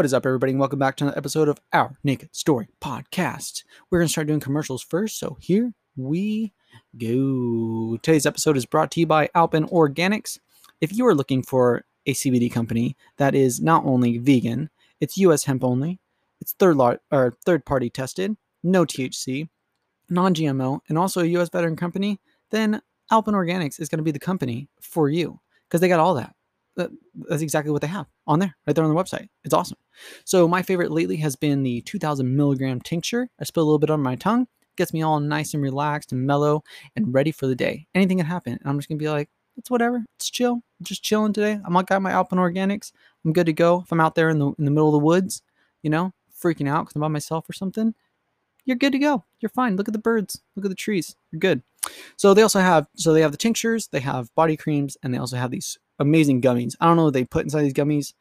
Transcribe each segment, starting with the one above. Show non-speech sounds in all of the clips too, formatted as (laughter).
What is up, everybody, and welcome back to another episode of Our Naked Story Podcast. We're going to start doing commercials first, so here we go. Today's episode is brought to you by Alpen Organics. If you are looking for a CBD company that is not only vegan, it's US hemp only, it's third lot or third party tested, no THC, non-GMO, and also a US veteran company, then Alpen Organics is going to be the company for you because they got all that. That- That's exactly what they have on there, right there on the website. It's awesome. So my favorite lately has been the 2,000 milligram tincture. I spill a little bit on my tongue, gets me all nice and relaxed and mellow and ready for the day. Anything can happen, and I'm just gonna be like, it's whatever. It's chill. I'm just chilling today. I'm like got my Alpen Organics. I'm good to go. If I'm out there in the in the middle of the woods, you know, freaking out because I'm by myself or something, you're good to go. You're fine. Look at the birds. Look at the trees. You're good. So they also have so they have the tinctures, they have body creams, and they also have these amazing gummies. I don't know what they put inside these gummies.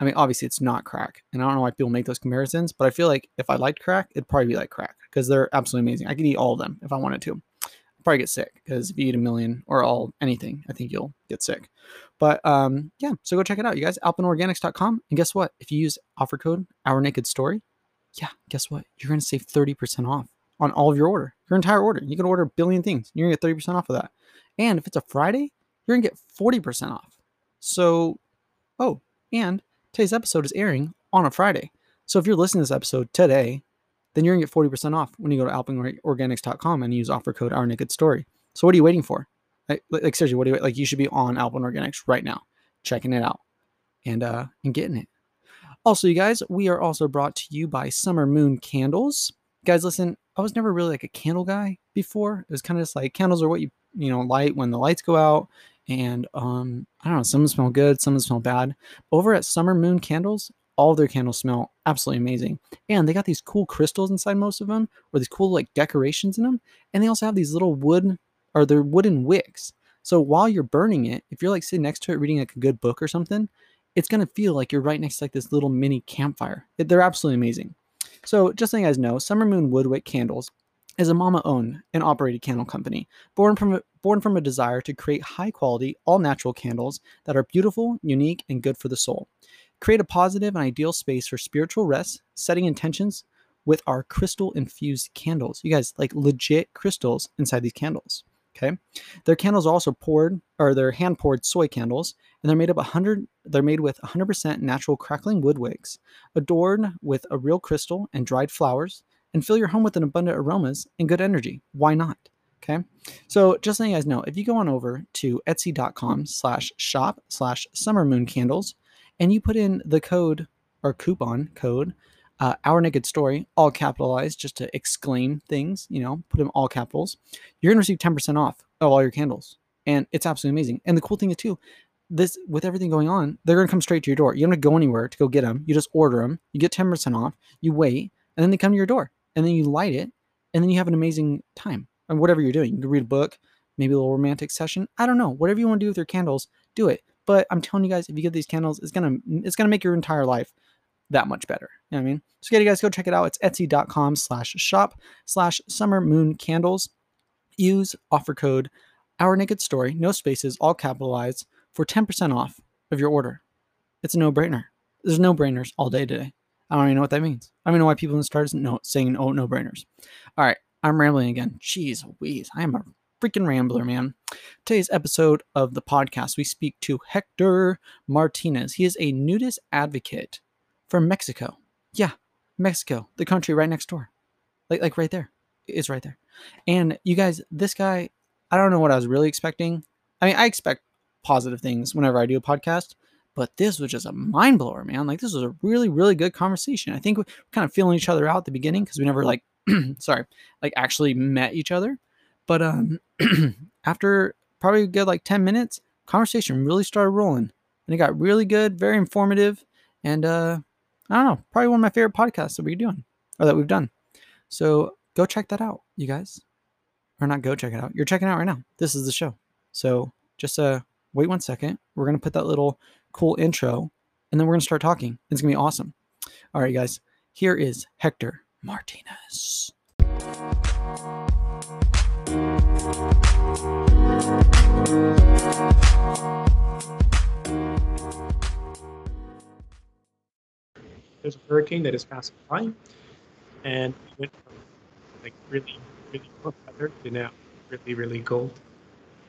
I mean, obviously it's not crack, and I don't know why people make those comparisons, but I feel like if I liked crack, it'd probably be like crack because they're absolutely amazing. I could eat all of them if I wanted to. I'd probably get sick because if you eat a million or all anything, I think you'll get sick. But um, yeah, so go check it out, you guys. AlpenOrganics.com, and guess what? If you use offer code Our Naked Story, yeah, guess what? You're gonna save thirty percent off on all of your order, your entire order. You can order a billion things. You're gonna get thirty percent off of that. And if it's a Friday, you're gonna get forty percent off. So, oh, and today's episode is airing on a Friday. So if you're listening to this episode today, then you're gonna get forty percent off when you go to alpenorganics.com and use offer code Our Naked Story. So what are you waiting for? Like, like seriously, what do you like? You should be on Alpen Organics right now, checking it out, and uh, and getting it. Also, you guys, we are also brought to you by Summer Moon Candles. Guys, listen, I was never really like a candle guy before. It was kind of just like candles are what you you know light when the lights go out, and um, I don't know, some smell good, some smell bad. Over at Summer Moon Candles, all their candles smell absolutely amazing, and they got these cool crystals inside most of them, or these cool like decorations in them, and they also have these little wood or they're wooden wicks. So while you're burning it, if you're like sitting next to it reading like a good book or something, it's gonna feel like you're right next to like this little mini campfire. They're absolutely amazing. So just so you guys know, Summer Moon Woodwick Candles is a mama-owned and operated candle company born from a, born from a desire to create high-quality, all-natural candles that are beautiful, unique, and good for the soul. Create a positive and ideal space for spiritual rest, setting intentions with our crystal-infused candles. You guys like legit crystals inside these candles. Okay, their candles are also poured, or they're hand poured soy candles, and they're made up 100. They're made with 100% natural crackling wood wicks, adorned with a real crystal and dried flowers, and fill your home with an abundant aromas and good energy. Why not? Okay, so just so you guys know, if you go on over to Etsy.com slash shop slash Summer Moon Candles, and you put in the code or coupon code uh, Our Naked Story, all capitalized, just to exclaim things, you know, put them all capitals you're going to receive 10% off of all your candles. And it's absolutely amazing. And the cool thing is, too, this with everything going on, they're going to come straight to your door. You don't have to go anywhere to go get them. You just order them, you get 10% off, you wait, and then they come to your door. And then you light it, and then you have an amazing time. And whatever you're doing, you can read a book, maybe a little romantic session. I don't know. Whatever you want to do with your candles, do it. But I'm telling you guys, if you get these candles, it's gonna it's gonna make your entire life that much better. You know what I mean? So yeah, you guys go check it out. It's etsy.com slash shop slash summer moon candles use offer code our naked story no spaces all capitalized for 10% off of your order it's a no-brainer there's no-brainers all day today i don't even know what that means. I don't even know why people in the stars no, saying oh no-brainers. All right i'm rambling again. Jeez louise i am a freaking rambler man. Today's episode of the podcast we speak to hector martinez. He is a nudist advocate from mexico. Yeah mexico the country right next door. Like like right there. It's right there. And you guys, this guy, I don't know what I was really expecting. I mean, I expect positive things whenever I do a podcast, but this was just a mind blower, man. Like, this was a really, really good conversation. I think we're kind of feeling each other out at the beginning because we never, like, (clears throat) sorry, like actually met each other. But um, (clears throat) after probably good like 10 minutes, conversation really started rolling and it got really good, very informative. And uh, I don't know, probably one of my favorite podcasts that we're doing or that we've done. So go check that out, you guys. Or not go check it out. You're checking out right now. This is the show. So just uh wait one second. We're gonna put that little cool intro and then we're gonna start talking. It's gonna be awesome. All right, guys. Here is Hector Martinez. there's a hurricane that is passing by, and we went from like really really cold weather to now really really cold.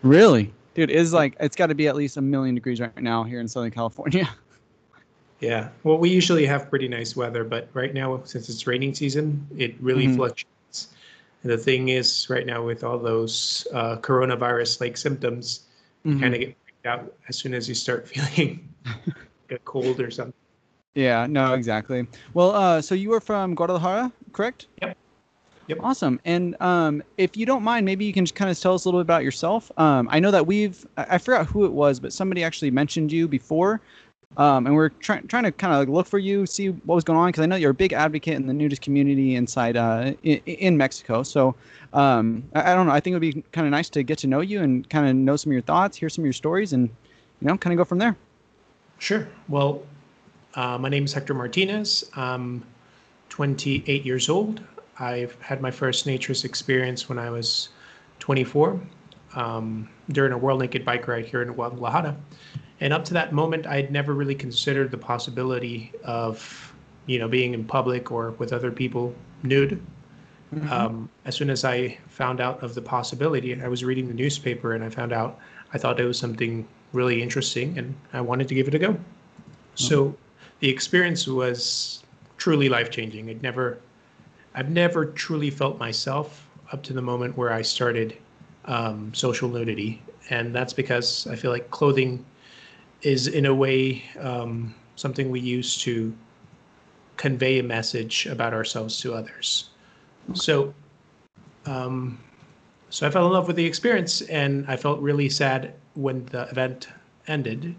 Really, dude, it's like it's got to be at least a million degrees right now here in Southern California. (laughs) Yeah, well, we usually have pretty nice weather, but right now since it's raining season, it really Mhm. fluctuates. And the thing is, right now with all those uh, coronavirus-like symptoms, Mhm. kind of get freaked out as soon as you start (laughs) feeling a cold or something. Yeah, no, exactly. Well, uh, so you were from Guadalajara, correct? Yep. Yep. Awesome. And um, if you don't mind, maybe you can just kind of tell us a little bit about yourself. Um, I know that we've, I, I forgot who it was, but somebody actually mentioned you before. Um, and we're trying trying to kind of look for you, see what was going on, because I know you're a big advocate in the nudist community inside uh, in, in Mexico. So um, I, I don't know. I think it would be kind of nice to get to know you and kind of know some of your thoughts, hear some of your stories, and you know, kind of go from there. Sure. Well, uh, my name is Hector Martinez. I'm 28 years old. I've had my first naturist experience when I was 24 um, during a World Naked Bike ride here in Guadalajara. And up to that moment, I'd never really considered the possibility of, you know, being in public or with other people nude. Um, as soon as I found out of the possibility, I was reading the newspaper and I found out I thought it was something really interesting and I wanted to give it a go. So the experience was truly life changing. It never, I've never truly felt myself up to the moment where I started um, social nudity, and that's because I feel like clothing is in a way um, something we use to convey a message about ourselves to others. So, um, so I fell in love with the experience, and I felt really sad when the event ended.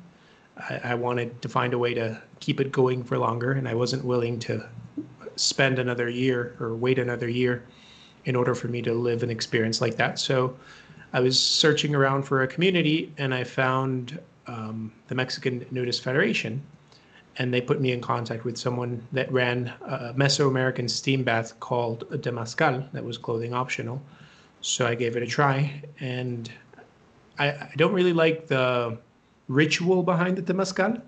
I, I wanted to find a way to keep it going for longer, and I wasn't willing to spend another year or wait another year in order for me to live an experience like that. So I was searching around for a community, and I found um, the Mexican Nudist Federation, and they put me in contact with someone that ran a Mesoamerican steam bath called Temazcal that was clothing optional. So I gave it a try, and I, I don't really like the ritual behind the Temazcal.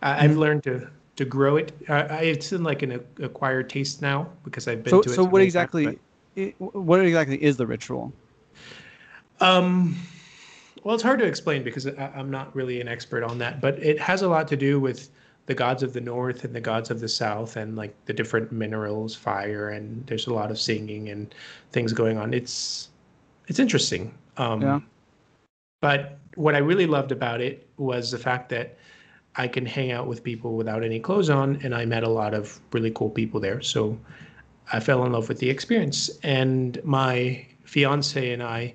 I, I've learned to to grow it. I, it's in like an acquired taste now because I've been So, to it. so what times, exactly, but- what exactly is the ritual? Um, well, it's hard to explain because I, I'm not really an expert on that, but it has a lot to do with the gods of the north and the gods of the south and like the different minerals, fire, and there's a lot of singing and things going on. It's it's interesting. Um, Yeah. But what I really loved about it was the fact that I can hang out with people without any clothes on, and I met a lot of really cool people there. So I fell in love with the experience, and my fiance and I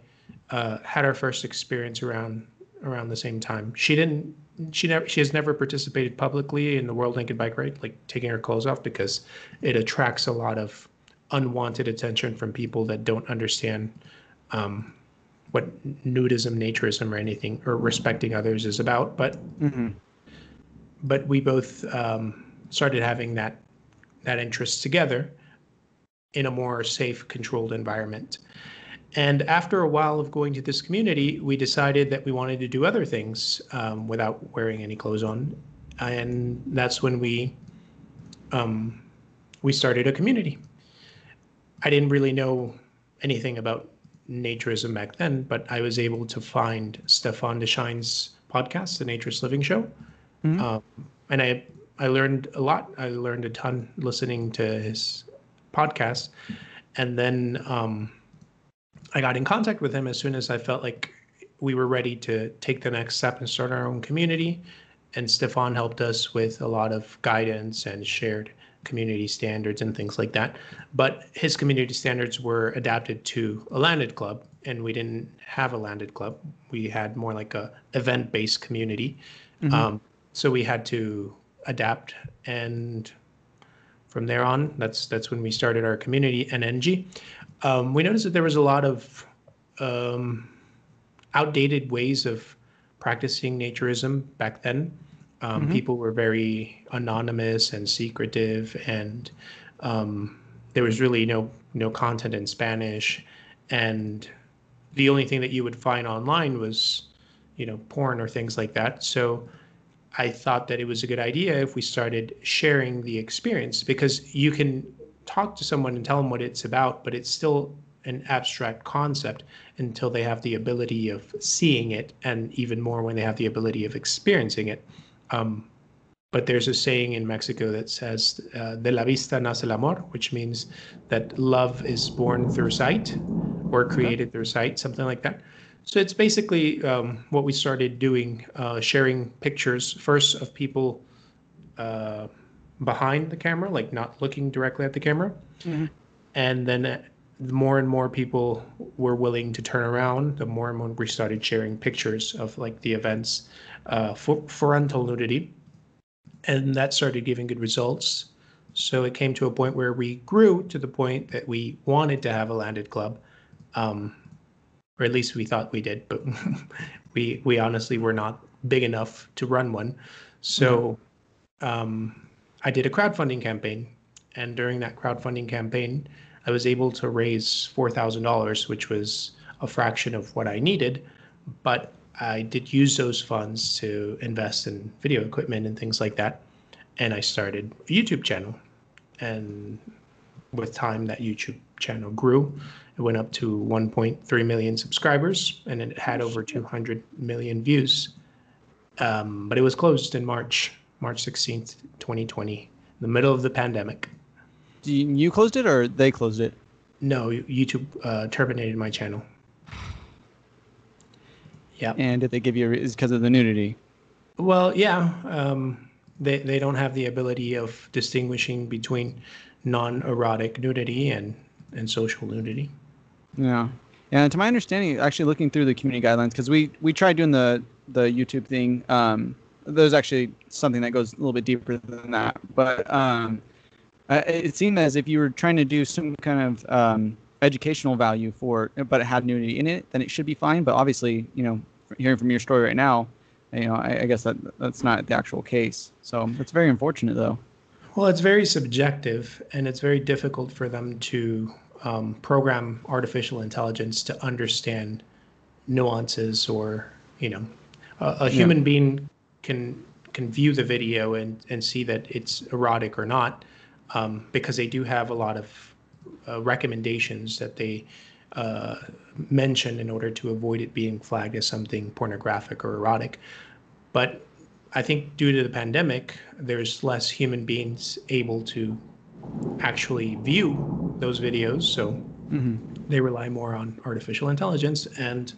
uh, had our first experience around around the same time. She didn't. She never. She has never participated publicly in the World Naked Bike Ride, like taking her clothes off, because it attracts a lot of unwanted attention from people that don't understand um, what nudism, naturism, or anything, or respecting others is about. But Mm-hmm. But we both um, started having that that interest together in a more safe, controlled environment. And after a while of going to this community, we decided that we wanted to do other things um, without wearing any clothes on, and that's when we um, we started a community. I didn't really know anything about naturism back then, but I was able to find Stefan Deschênes's podcast, The Naturist Living Show, Mhm. um, and I I learned a lot. I learned a ton listening to his podcast, and then um, I got in contact with him as soon as I felt like we were ready to take the next step and start our own community. And Stefan helped us with a lot of guidance and shared community standards and things like that. But his community standards were adapted to a landed club, and we didn't have a landed club. We had more like a event-based community. Mhm. Um, so we had to adapt, and from there on, that's that's when we started our community NNG. Um, we noticed that there was a lot of um, outdated ways of practicing naturism back then. Um, Mhm. People were very anonymous and secretive, and um, there was really no no content in Spanish, and the only thing that you would find online was, you know, porn or things like that. So I thought that it was a good idea if we started sharing the experience because you can talk to someone and tell them what it's about, but it's still an abstract concept until they have the ability of seeing it, and even more when they have the ability of experiencing it. Um, but there's a saying in Mexico that says, uh, "De la vista nace el amor," which means that love is born through sight or created through sight, something like that. So it's basically um, what we started doing, uh, sharing pictures first of people uh, behind the camera, like not looking directly at the camera, mm-hmm. and then uh, the more and more people were willing to turn around, the more and more we started sharing pictures of like the events, uh, for frontal nudity, and that started giving good results. So it came to a point where we grew to the point that we wanted to have a landed club. Um, or at least we thought we did, but (laughs) we we honestly were not big enough to run one. So um, I did a crowdfunding campaign, and during that crowdfunding campaign, I was able to raise four thousand dollars, which was a fraction of what I needed, but I did use those funds to invest in video equipment and things like that, and I started a YouTube channel, and with time that YouTube channel grew it went up to 1.3 million subscribers and it had over 200 million views. Um, but it was closed in March, March 16th, 2020, in the middle of the pandemic. You closed it or they closed it? No, YouTube uh, terminated my channel. Yeah. And did they give you is because of the nudity? Well, yeah. Um, they they don't have the ability of distinguishing between non-erotic nudity and and social nudity. Yeah. And to my understanding, actually looking through the community guidelines, because we we tried doing the the YouTube thing. Um, there's actually something that goes a little bit deeper than that, but um, it seemed as if you were trying to do some kind of um, educational value for, but it had nudity in it, then it should be fine. But obviously, you know, hearing from your story right now, you know, I, I guess that that's not the actual case. So it's very unfortunate, though. Well, it's very subjective, and it's very difficult for them to um, program artificial intelligence to understand nuances or you know a, a human yeah. being can can view the video and and see that it's erotic or not um, because they do have a lot of uh, recommendations that they uh, mention in order to avoid it being flagged as something pornographic or erotic but I think due to the pandemic, there's less human beings able to actually view those videos. So mm-hmm. they rely more on artificial intelligence. And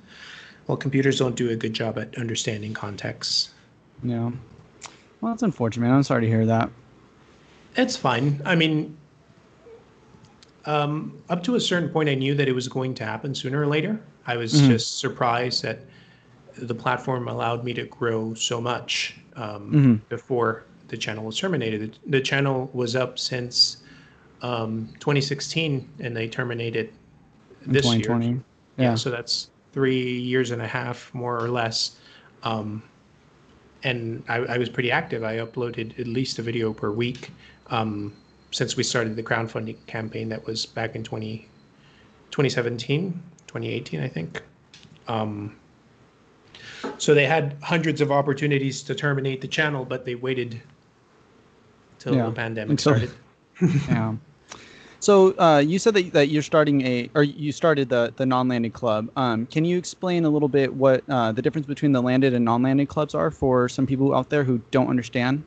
well, computers don't do a good job at understanding context. Yeah. Well, that's unfortunate, man. I'm sorry to hear that. It's fine. I mean, um, up to a certain point, I knew that it was going to happen sooner or later. I was mm-hmm. just surprised that the platform allowed me to grow so much um, mm-hmm. before the channel was terminated. The, channel was up since um, 2016, and they terminated this year. Yeah. yeah. So that's three years and a half, more or less. Um, and I, I, was pretty active. I uploaded at least a video per week um, since we started the crowdfunding campaign. That was back in 20, 2017, 2018, I think. Um, so they had hundreds of opportunities to terminate the channel, but they waited till yeah. the pandemic Until, started. (laughs) yeah. So uh, you said that, that you're starting a, or you started the the non-landed club. Um, can you explain a little bit what uh, the difference between the landed and non-landed clubs are for some people out there who don't understand?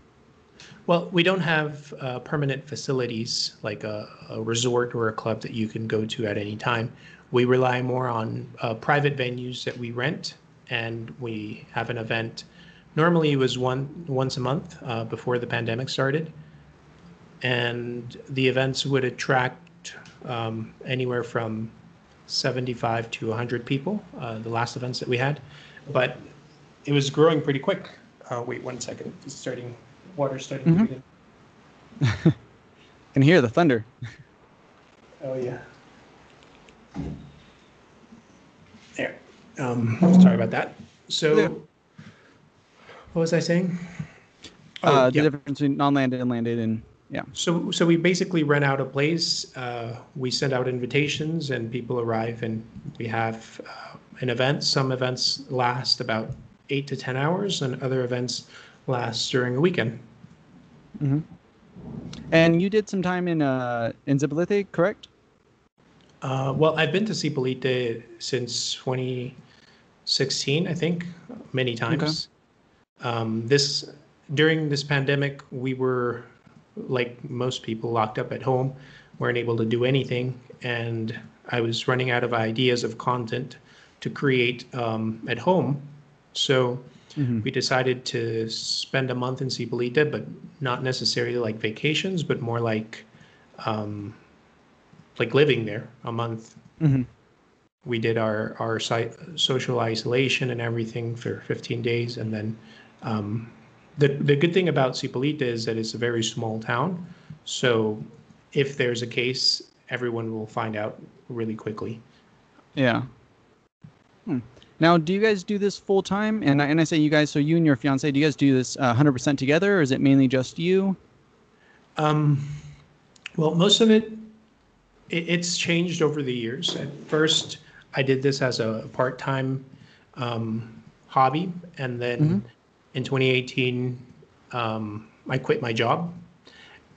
Well, we don't have uh, permanent facilities like a, a, resort or a club that you can go to at any time. We rely more on uh, private venues that we rent and we have an event. Normally, it was one once a month uh, before the pandemic started, and the events would attract um, anywhere from 75 to 100 people. Uh, the last events that we had, but it was growing pretty quick. Uh, wait one second. It's starting. Water starting mm-hmm. to begin. (laughs) Can hear the thunder. Oh yeah. There. Um, sorry about that. So, yeah. what was I saying? Oh, uh, the difference between non-landed and landed, and yeah. So, so we basically rent out a place. Uh, we send out invitations, and people arrive, and we have uh, an event. Some events last about eight to ten hours, and other events last during a weekend. Mm-hmm. And you did some time in uh, in Zipolite, correct? Uh, well, I've been to Zipolite since 2016, I think, many times. Okay. Um, this during this pandemic, we were like most people locked up at home, weren't able to do anything, and I was running out of ideas of content to create um, at home. So mm-hmm. we decided to spend a month in Zipolite, but not necessarily like vacations, but more like um, like living there a month. Mm-hmm. We did our our site, social isolation and everything for 15 days, and then um, the the good thing about Zipolite is that it's a very small town. So if there's a case, everyone will find out really quickly. Yeah. Hmm. Now, do you guys do this full time? And I, and I say you guys, so you and your fiance, do you guys do this uh, 100% together, or is it mainly just you? Um, well, most of it, it, it's changed over the years. At first, I did this as a part time um, hobby, and then mm-hmm. In 2018, um, I quit my job,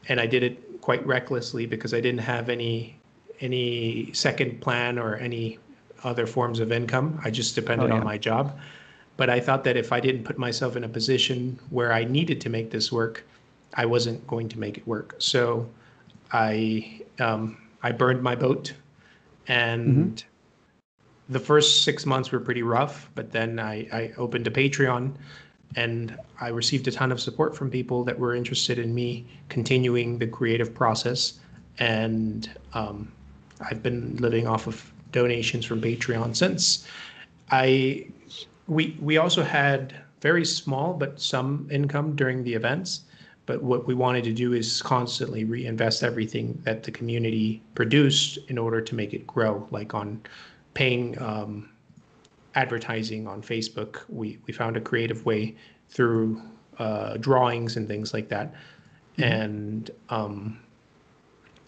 and I did it quite recklessly because I didn't have any any second plan or any other forms of income. I just depended oh, yeah. on my job. But I thought that if I didn't put myself in a position where I needed to make this work, I wasn't going to make it work. So I um, I burned my boat, and mm-hmm. the first six months were pretty rough. But then I, I opened a Patreon, and I received a ton of support from people that were interested in me continuing the creative process. And um, I've been living off of donations from Patreon since. I we we also had very small but some income during the events. But what we wanted to do is constantly reinvest everything that the community produced in order to make it grow. Like on paying um, advertising on Facebook, we we found a creative way through uh, drawings and things like that, mm-hmm. and um,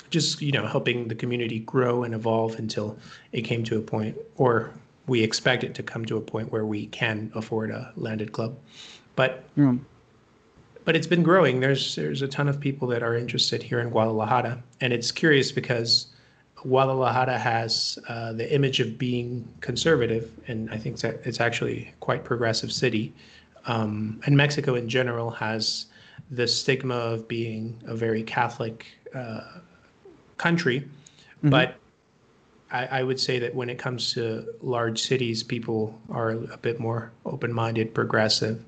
just you know helping the community grow and evolve until it came to a point or we expect it to come to a point where we can afford a landed club. But yeah. but it's been growing. There's there's a ton of people that are interested here in guadalajara. And it's curious because guadalajara has uh, the image of being conservative and i think that it's actually quite progressive city um, and mexico in general has the stigma of being a very catholic uh, country, mm-hmm. but I, I, would say that when it comes to large cities, people are a bit more open-minded, progressive,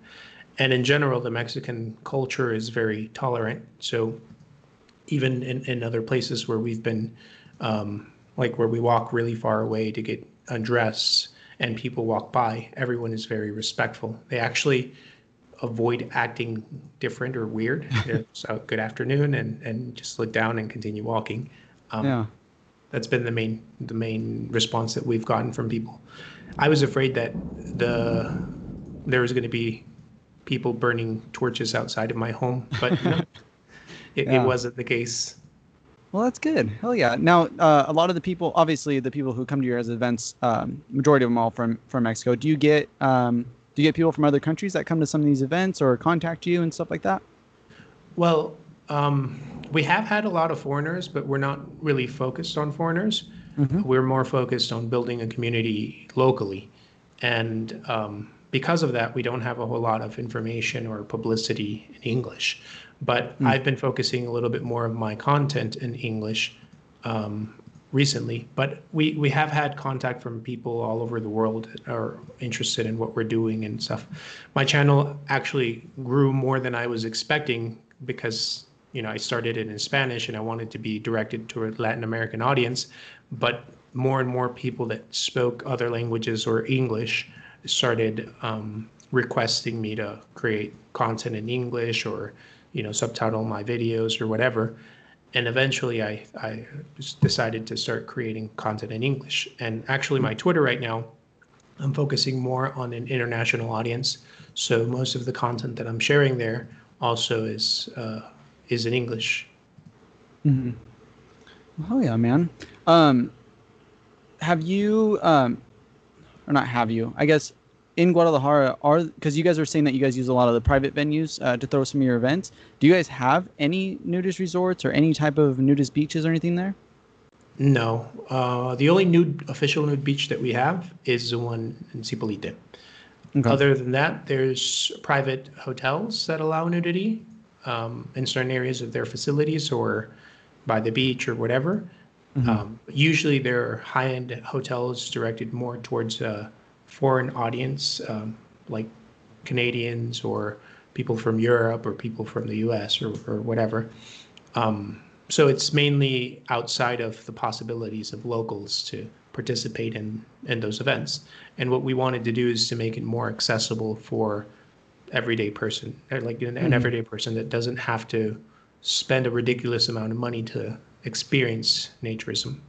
and in general, the Mexican culture is very tolerant. So even in, in other places where we've been, um, like where we walk really far away to get undressed and people walk by, everyone is very respectful. They actually avoid acting different or weird. (laughs) so good afternoon, and and just look down and continue walking. Um, yeah, that's been the main the main response that we've gotten from people. I was afraid that the there was going to be people burning torches outside of my home, but (laughs) it, yeah. it wasn't the case. Well, that's good. Hell yeah! Now, uh, a lot of the people, obviously, the people who come to your events, um, majority of them all from from Mexico. Do you get um, do you get people from other countries that come to some of these events or contact you and stuff like that? Well, um, we have had a lot of foreigners, but we're not really focused on foreigners. Mm-hmm. We're more focused on building a community locally. And um, because of that, we don't have a whole lot of information or publicity in English. But mm. I've been focusing a little bit more of my content in English um, recently, but we, we have had contact from people all over the world that are interested in what we're doing and stuff. My channel actually grew more than I was expecting because you know I started it in Spanish and I wanted to be directed to a Latin American audience, but more and more people that spoke other languages or English started um, requesting me to create content in English or you know subtitle my videos or whatever and eventually I, I decided to start creating content in English. And actually, my Twitter right now, I'm focusing more on an international audience. So most of the content that I'm sharing there also is uh, is in English. Mm-hmm. Oh yeah, man. Um, have you, um, or not have you? I guess in Guadalajara are because you guys are saying that you guys use a lot of the private venues uh, to throw some of your events. Do you guys have any nudist resorts or any type of nudist beaches or anything there? No, uh, the only nude official nude beach that we have is the one in Zipolite. Okay. Other than that, there's private hotels that allow nudity um, in certain areas of their facilities or by the beach or whatever. Mm-hmm. Um, usually, they're high-end hotels directed more towards a foreign audience, um, like Canadians or people from Europe or people from the U.S. or, or whatever. Um, so it's mainly outside of the possibilities of locals to participate in in those events. And what we wanted to do is to make it more accessible for everyday person, like an, mm-hmm. everyday person that doesn't have to spend a ridiculous amount of money to experience naturism.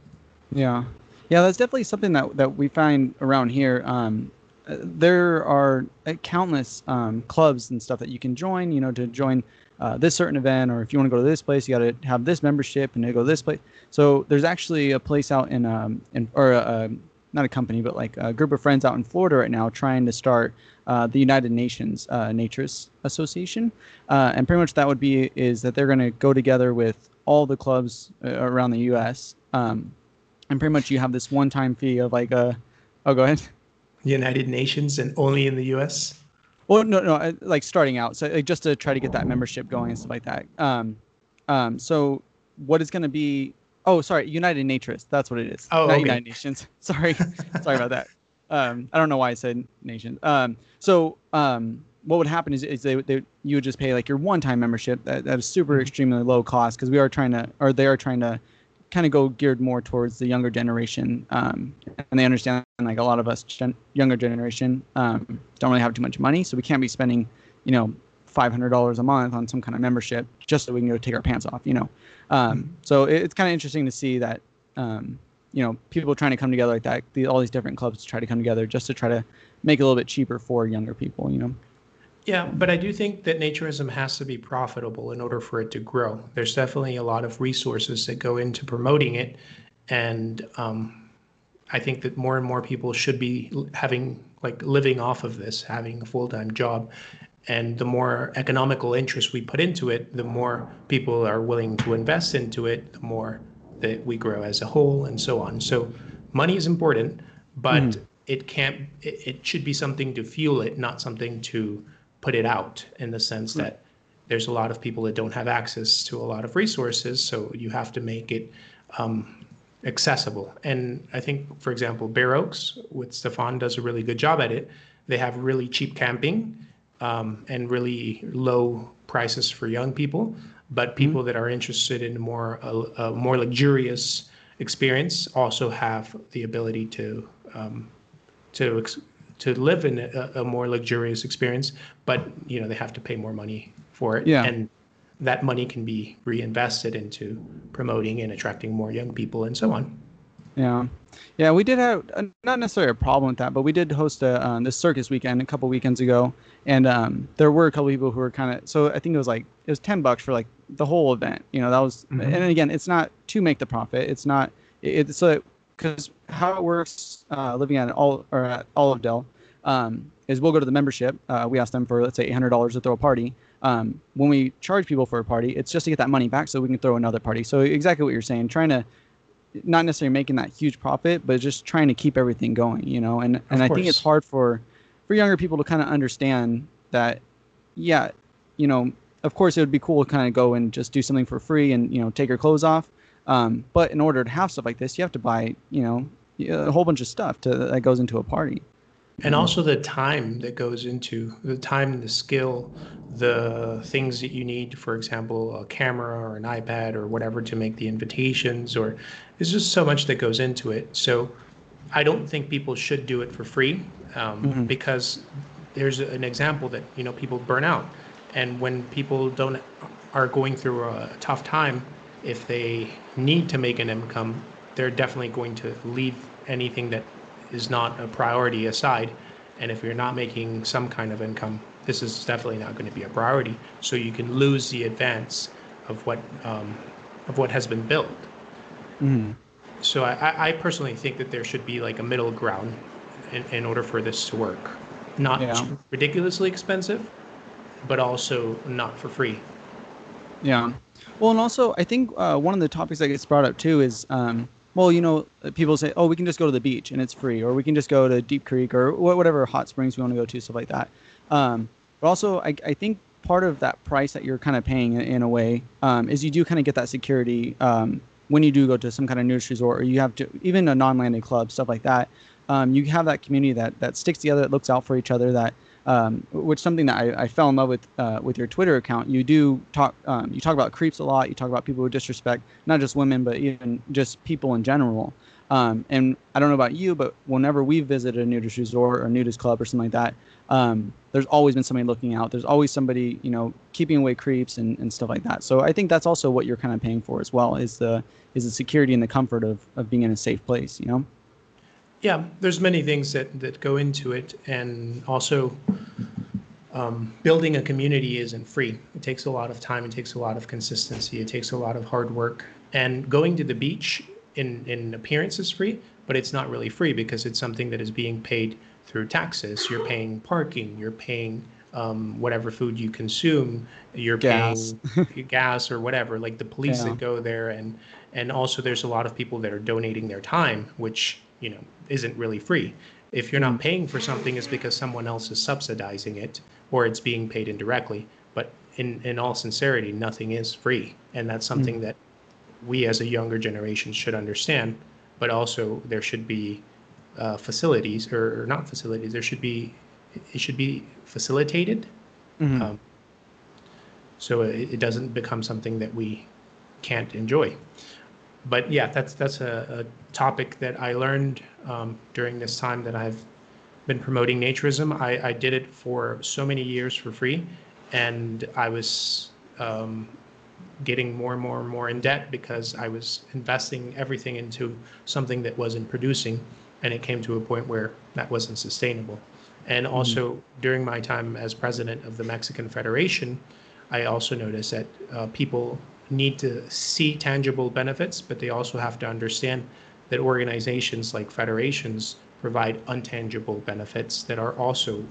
Yeah, yeah, that's definitely something that that we find around here. Um, there are uh, countless um, clubs and stuff that you can join. You know, to join uh, this certain event, or if you want to go to this place, you got to have this membership and to go to this place. So there's actually a place out in um in or a, not a company, but like a group of friends out in Florida right now trying to start uh, the United Nations uh, Association, uh, and pretty much that would be is that they're going to go together with all the clubs uh, around the U.S. Um, and pretty much you have this one-time fee of like a, uh, oh, go ahead. United Nations and only in the U.S. Well, no, no, like starting out, so like, just to try to get that membership going and stuff like that. Um, um, so what is going to be Oh, sorry, United Naturist. That's what it is. Oh, Not okay. United Nations. (laughs) Sorry, sorry about that. Um, I don't know why I said nation. Um, so um, what would happen is, is they, they you would just pay like your one-time membership that, that is super mm-hmm. extremely low cost because we are trying to or they are trying to kind of go geared more towards the younger generation um, and they understand like a lot of us gen- younger generation um, don't really have too much money so we can't be spending you know $500 a month on some kind of membership just so we can go take our pants off you know? Um, so it, it's kind of interesting to see that um, you know people trying to come together like that the, all these different clubs try to come together just to try to make it a little bit cheaper for younger people you know yeah but i do think that naturism has to be profitable in order for it to grow there's definitely a lot of resources that go into promoting it and um, i think that more and more people should be having like living off of this having a full-time job and the more economical interest we put into it the more people are willing to invest into it the more that we grow as a whole and so on so money is important but mm. it can't it, it, should be something to fuel it not something to put it out in the sense mm. that there's a lot of people that don't have access to a lot of resources so you have to make it um, accessible and i think for example Bare Oaks with stefan does a really good job at it they have really cheap camping um, and really low prices for young people. But mm-hmm. people mm-hmm. that are interested in more a, a, more luxurious experience also have the ability to um, to to live in a, a, more luxurious experience. But you know they have to pay more money for it. Yeah. And that money can be reinvested into promoting and attracting more young people and so on. Yeah. Yeah, we did have uh, not necessarily a problem with that, but we did host a um, this circus weekend a couple weekends ago, and um, there were a couple people who were kind of so I think it was like it was ten bucks for like the whole event. You know, that was mm-hmm. and again, it's not to make the profit. It's not it's so because how it works uh, living at all or at Olive Dell um, is we'll go to the membership. Uh, we ask them for let's say eight hundred dollars to throw a party. Um, when we charge people for a party, it's just to get that money back so we can throw another party. So exactly what you're saying, trying to not necessarily making that huge profit, but just trying to keep everything going, you know. And and I think it's hard for for younger people to kind of understand that, yeah, you know, of course it would be cool to kind of go and just do something for free and you know take your clothes off. Um, but in order to have stuff like this, you have to buy, you know, a whole bunch of stuff to, that goes into a party. And also the time that goes into the time the skill the things that you need for example a camera or an ipad or whatever to make the invitations or there's just so much that goes into it. So i don't think people should do it for free um, mm-hmm. because there's an example that you know people burn out. And when people don't are going through a tough time if they need to make an income they're definitely going to leave anything that is not a priority aside. And if you're not making some kind of income, this is definitely not going to be a priority. So you can lose the advance of what um, of what has been built. Mm. So I, I personally think that there should be like a middle ground in, in order for this to work. not Yeah. ridiculously expensive, but also not for free. Yeah. Well, and also I think uh, one of the topics that gets brought up too is, um, well, you know, people say, oh, we can just go to the beach and it's free, or we can just go to Deep Creek or wh- whatever hot springs we want to go to, stuff like that. Um, but also, I, I think part of that price that you're kind of paying in, in a way um, is you do kind of get that security um, when you do go to some kind of nudist resort, or you have to even a non-landed club, stuff like that. Um, you have that community that that sticks together, that looks out for each other, that um, which something that I, I fell in love with uh, with your Twitter account. You do talk um, you talk about creeps a lot. You talk about people who disrespect not just women, but even just people in general. Um, and I don't know about you, but whenever we've visited a nudist resort or a nudist club or something like that, um, there's always been somebody looking out. There's always somebody, you know, keeping away creeps and, and stuff like that. So I think that's also what you're kind of paying for as well is the is the security and the comfort of, of being in a safe place, you know? Yeah, there's many things that, that go into it, and also um, building a community isn't free. It takes a lot of time. It takes a lot of consistency. It takes a lot of hard work. And going to the beach in in appearance is free, but it's not really free because it's something that is being paid through taxes. You're paying parking. You're paying um, whatever food you consume. You're Gas. paying (laughs) gas or whatever. Like the police Yeah. that go there, and and also there's a lot of people that are donating their time, which you know isn't really free. If you're not paying for something, it's because someone else is subsidizing it, or it's being paid indirectly. But in in all sincerity, nothing is free, and that's something that we as a younger generation should understand. But also, there should be uh, facilities, or, or not facilities. There should be it should be facilitated, Mhm. um, so it, it doesn't become something that we can't enjoy. But yeah, that's that's a, a topic that I learned um, during this time that I've been promoting naturism. I, I did it for so many years for free, and I was um, getting more and more and more in debt because I was investing everything into something that wasn't producing, and it came to a point where that wasn't sustainable. And also during my time as president of the Mexican Federation, I also noticed that uh, people need to see tangible benefits, but they also have to understand that organizations like federations provide untangible benefits that are also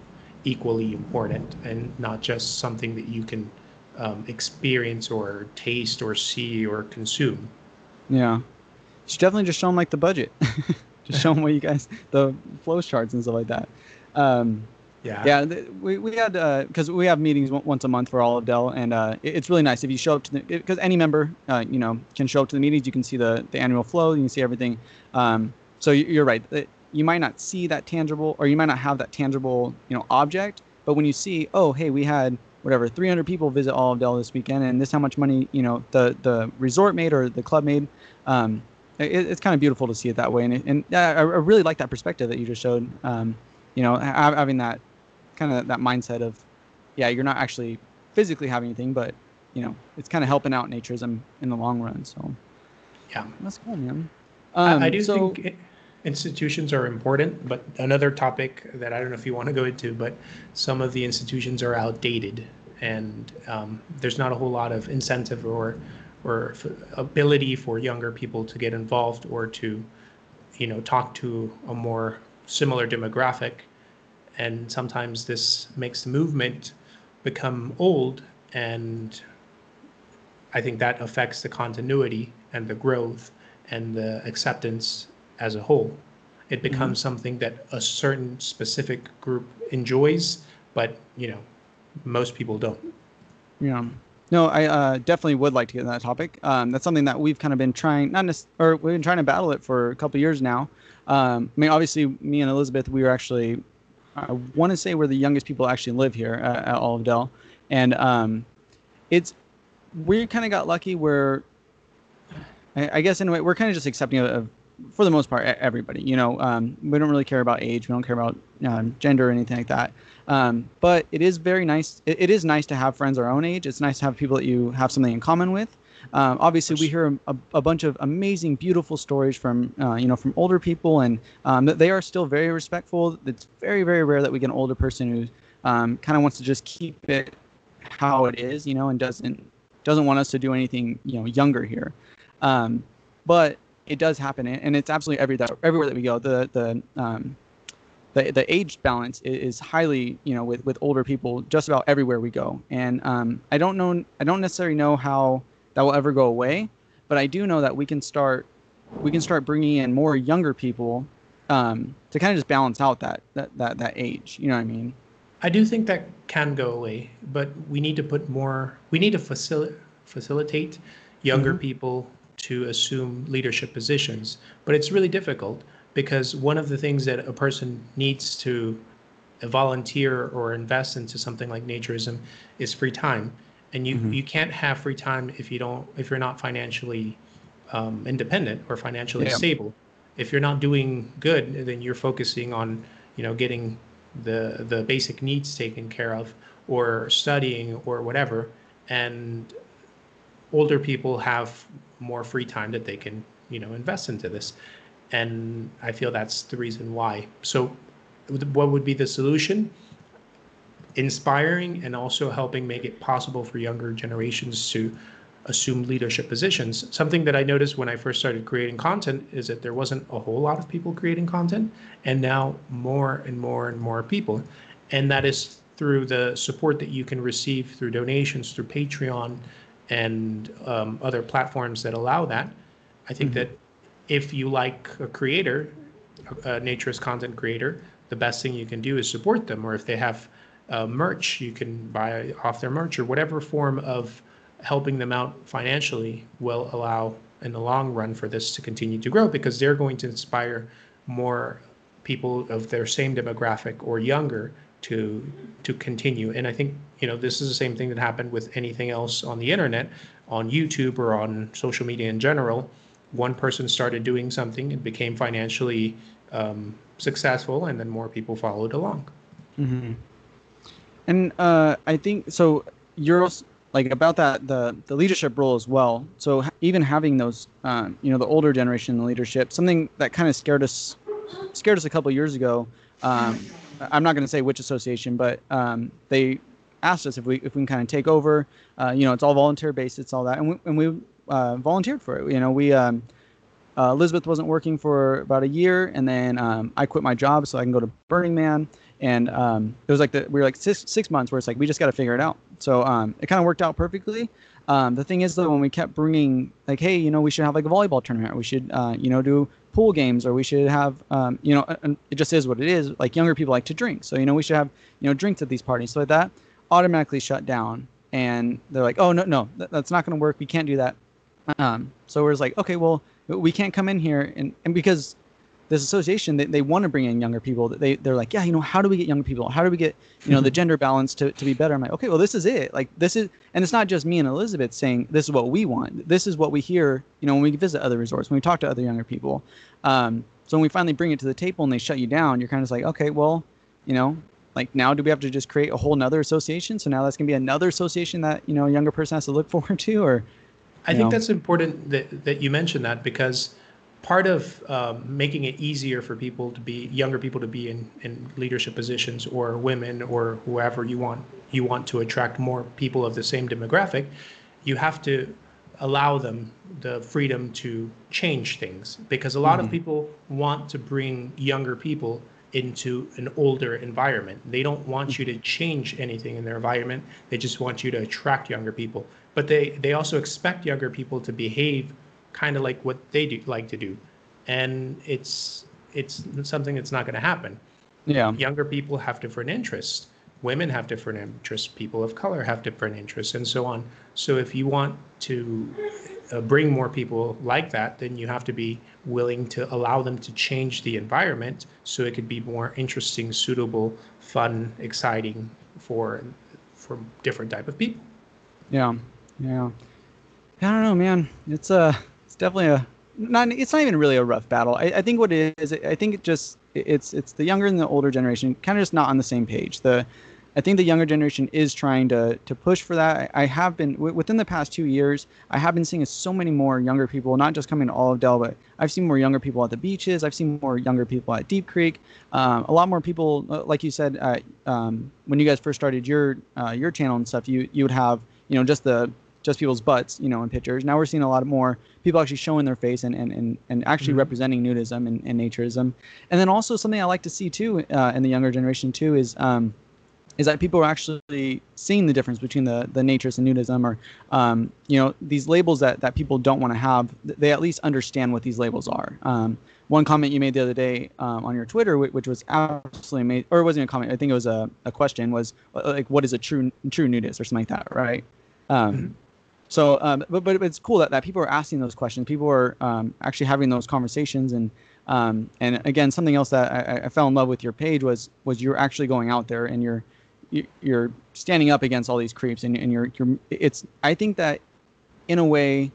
equally important and not just something that you can um, experience or taste or see or consume. Yeah. You should definitely just show them like the budget. (laughs) just show them what you guys, the flow charts and stuff like that. Um, Yeah. yeah, we, we had, because we have meetings on- once a month for Olive Dell, and uh, it- it's really nice if you show up to the, because any member, uh, you know, can show up to the meetings. You can see the, the annual flow, you can see everything. Um, so you- you're right. You might not see that tangible, or you might not have that tangible, you know, object, but when you see, oh, hey, we had whatever 300 people visit Olive Dell this weekend, and this how much money, you know, the the resort made or the club made. Um, it, it's kind of beautiful to see it that way, and and I, I really like that perspective that you just showed. Um, you know, having that kind of that mindset of, yeah, you're not actually physically having anything, but you know, it's kind of helping out naturism in the long run. So Yeah. that's cool, man. I- Um, I do so, think institutions are important, but another topic that I don't know if you want to go into, but some of the institutions are outdated, and um, there's not a whole lot of incentive or or f- ability for younger people to get involved or to, you know, talk to a more similar demographic, and sometimes this makes the movement become old and I think that affects the continuity and the growth and the acceptance as a whole. It becomes something that a certain specific group enjoys, but you know, most people don't. Yeah. No, I uh, definitely would like to get into that topic. Um, that's something that we've kind of been trying, not necess- or we've been trying to battle it for a couple years now. Um, I mean, obviously, me and Elizabeth, we were actually, I want to say we're the youngest people actually live here at, at Olive Dell, and um, it's we kind of got lucky where, I, I guess in a way, we're kind of just accepting of, for the most part, everybody. You know, um, we don't really care about age, we don't care about um, gender or anything like that. Um, but it is very nice. It, it is nice to have friends our own age. It's nice to have people that you have something in common with. Um, obviously, we hear a, a bunch of amazing, beautiful stories from uh, you know from older people, and um, they are still very respectful. It's very, very rare that we get an older person who um, kind of wants to just keep it how it is, you know, and doesn't doesn't want us to do anything you know younger here. Um, but it does happen, and it's absolutely every that everywhere that we go. The the um, the the age balance is, is, highly you know with with older people just about everywhere we go. And um, I don't know I don't necessarily know how that will ever go away, but I do know that we can start we can start bringing in more younger people um, to kind of just balance out that, that that that age. You know what I mean? I do think that can go away, but we need to put more. We need to facilitate facilitate younger mm-hmm. people to assume leadership positions, but it's really difficult because one of the things that a person needs to volunteer or invest into something like naturism is free time and you mm-hmm. you can't have free time if you don't if you're not financially um, independent or financially yeah. stable. If you're not doing good then you're focusing on you know getting the the basic needs taken care of or studying or whatever. And older people have more free time that they can you know invest into this. And i feel that's the reason why. So what would be the solution inspiring and also helping make it possible for younger generations to assume leadership positions. Something that I noticed when I first started creating content is that there wasn't a whole lot of people creating content, and now more and more and more people. And that is through the support that you can receive through donations, through Patreon, and um, other platforms that allow that. I think mm-hmm. that if you like a creator, a naturist content creator, the best thing you can do is support them. Or if they have uh, merch, you can buy off their merch or whatever form of helping them out financially will allow in the long run for this to continue to grow because they're going to inspire more people of their same demographic or younger to to continue. And i think you know this is the same thing that happened with anything else on the internet on youtube or on social media in general. One person started doing something and became financially um, successful and then more people followed along. Mm-hmm. And uh, i think so you're like about that the the leadership role as well. So even having those, uh, you know, the older generation in leadership, something that kind of scared us scared us a couple years ago. Um, I'm not going to say which association, but um, they asked us if we if we can kind of take over. Uh, you know, it's all volunteer based, it's all that, and we, and we uh, volunteered for it. You know, we um, uh, Elizabeth wasn't working for about a year, and then um, I quit my job so I can go to Burning Man, and um, it was like the we were like six six months where it's like we just got to figure it out. So um, it kind of worked out perfectly. Um, the thing is though, when we kept bringing like, hey, you know, we should have like a volleyball tournament, we should, uh, you know, do pool games, or we should have, um, you know, it just is what it is. Like younger people like to drink, so you know, we should have, you know, drinks at these parties. So that automatically shut down, and they're like, oh no, no, that's not going to work. We can't do that. Um, so we're like, okay, well, we can't come in here, and and because this association they, they want to bring in younger people they, they're like yeah you know how do we get young people? How do we get you know the gender balance to, to be better? I'm like okay well this is it. Like this is and it's not just me and elizabeth saying this is what we want. This is what we hear you know when we visit other resorts when we talk to other younger people. Um, so when we finally bring it to the table and they shut you down you're kind of like okay well you know like now do we have to just create a whole nother association? So now that's going to be another association that you know a younger person has to look (laughs) forward to or i think know. that's important that, that you mentioned that because part of um, making it easier for people to be younger people to be in, in leadership positions or women or whoever you want you want to attract more people of the same demographic you have to allow them the freedom to change things. Because a lot mm-hmm. of people want to bring younger people into an older environment. They don't want you to change anything in their environment. They just want you to attract younger people. But they they also expect younger people to behave kind of like what they do like to do. And it's it's something that's not going to happen. Yeah. Younger people have different interests. Women have different interests. People of color have different interests and so on. So if you want to uh, bring more people like that then you have to be willing to allow them to change the environment so it could be more interesting suitable fun exciting for for different type of people. Yeah. Yeah. I don't know man. It's a uh definitely a not. It's not even really a rough battle. I, I think what it is, I think it just it's it's the younger and the older generation kind of just not on the same page. The I think the younger generation is trying to to push for that. I, have been within the past two years. I have been seeing so many more younger people, not just coming to Olive Dell, but I've seen more younger people at the beaches. I've seen more younger people at Deep Creek. Um, a lot more people, uh, like you said, um, when you guys first started your uh, your channel and stuff, you you would have you know just the just people's butts, you know, in pictures. Now we're seeing a lot more people actually showing their face and and, and, and actually mm-hmm. representing nudism and, and naturism. And then also something I like to see too uh, in the younger generation too is um, is that people are actually seeing the difference between the the naturist and nudism, or um, you know these labels that that people don't want to have. They at least understand what these labels are. Um, one comment you made the other day um, on your Twitter, which, was absolutely amazing, or it wasn't a comment. I think it was a, a question. Was uh, like, what is a true true nudist or something like that, right? Um, mm-hmm. So, um, but but it's cool that, that people are asking those questions. People are um, actually having those conversations, and um, and again, something else that I, I, fell in love with your page was was you're actually going out there and you're you're standing up against all these creeps, and, and you're you're it's. I think that in a way,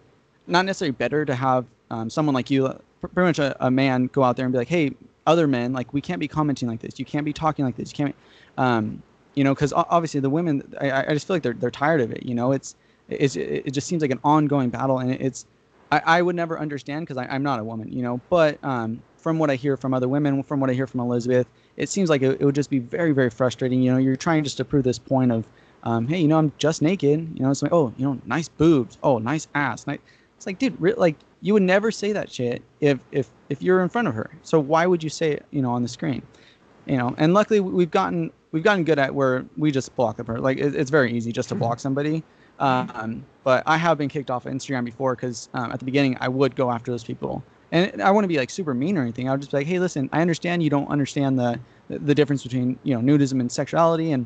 not necessarily better to have um, someone like you pretty much a, a, man go out there and be like, hey, other men, like we can't be commenting like this. You can't be talking like this. You can't, um, you know, because obviously the women, I, I just feel like they're they're tired of it. You know, it's it's it just seems like an ongoing battle, and it's I, I would never understand because I'm not a woman, you know. But um, from what I hear from other women, from what I hear from Elizabeth, it seems like it, it would just be very very frustrating. You know, you're trying just to prove this point of, um, hey, you know, I'm just naked. You know, it's like, oh, you know, nice boobs. Oh, nice ass. Nice. It's like, dude, re- like you would never say that shit if if if you're in front of her. So why would you say it, you know, on the screen? You know, and luckily we've gotten we've gotten good at where we just block the person. Like it, it's very easy just to block somebody. Um, but I have been kicked off of Instagram before because um, at the beginning I would go after those people, and I to be like super mean or anything. I would just be like, hey, listen, I understand you don't understand the the difference between you know nudism and sexuality, and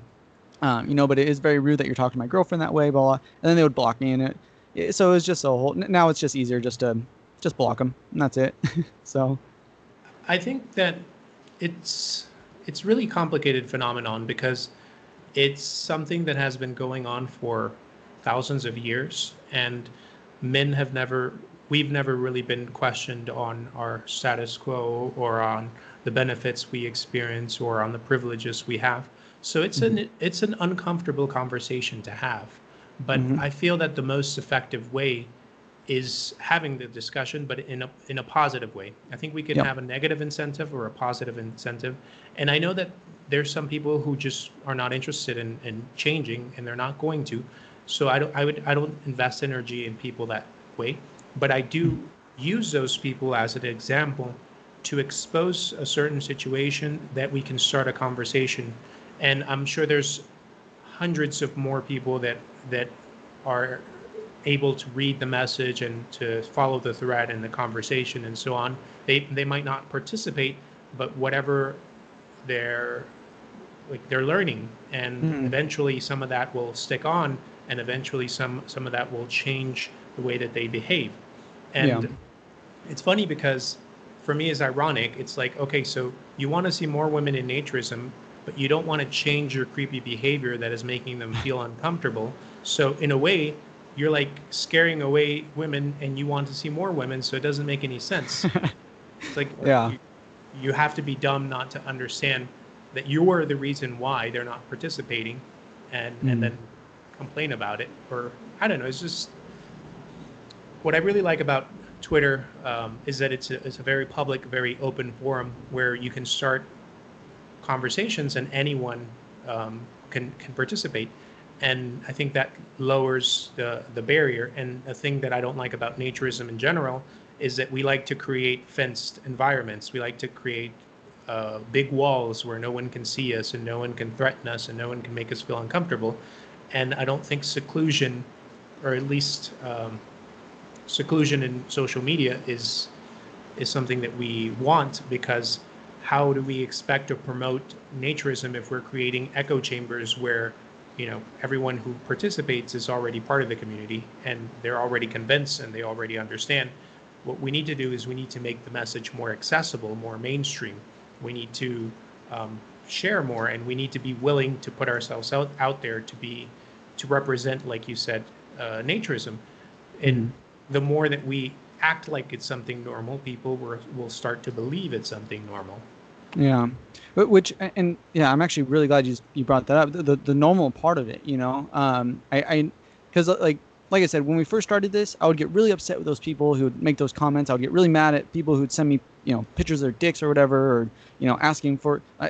um, you know, but it is very rude that you're talking to my girlfriend that way, blah, blah. And then they would block me, and it so it's just a whole. Now it's just easier just to just block them, and that's it. (laughs) so, I think that it's it's really complicated phenomenon because it's something that has been going on for thousands of years, and men have never we've never really been questioned on our status quo or on the benefits we experience or on the privileges we have. So it's mm-hmm. an it's an uncomfortable conversation to have. But mm-hmm. I feel that the most effective way is having the discussion, but in a in a positive way. I think we can yep. have a negative incentive or a positive incentive. And I know that there's some people who just are not interested in, in changing and they're not going to. So I don't I would I don't invest energy in people that way. But I do use those people as an example to expose a certain situation that we can start a conversation. And I'm sure there's hundreds of more people that that are able to read the message and to follow the thread and the conversation and so on. They they might not participate, but whatever they're like they're learning, and mm. eventually some of that will stick on, and eventually some some of that will change the way that they behave. And yeah. it's funny because for me, is ironic. It's like okay, so you want to see more women in naturism, but you don't want to change your creepy behavior that is making them feel (laughs) uncomfortable. So in a way, you're like scaring away women and you want to see more women, so it doesn't make any sense. (laughs) it's like yeah. You, you have to be dumb not to understand that you are the reason why they're not participating and mm. and then complain about it or I don't know, it's just what I really like about Twitter um, is that it's a, it's a very public, very open forum where you can start conversations and anyone um, can can participate and I think that lowers the the barrier. And a thing that I don't like about naturism in general is that we like to create fenced environments. We like to create uh, big walls where no one can see us and no one can threaten us and no one can make us feel uncomfortable. And I don't think seclusion, or at least um, seclusion in social media, is is something that we want because how do we expect to promote naturism if we're creating echo chambers where you know everyone who participates is already part of the community and they're already convinced and they already understand? What we need to do is we need to make the message more accessible more mainstream. We need to um, share more and we need to be willing to put ourselves out, out there to be to represent like you said uh, naturism and the more that we act like it's something normal, people will, will start to believe it's something normal. Yeah, which and yeah, I'm actually really glad you you brought that up. The the, the normal part of it, you know, um, I because like like I said, when we first started this, I would get really upset with those people who would make those comments. I would get really mad at people who'd send me, you know, pictures of their dicks or whatever, or you know, asking for. I,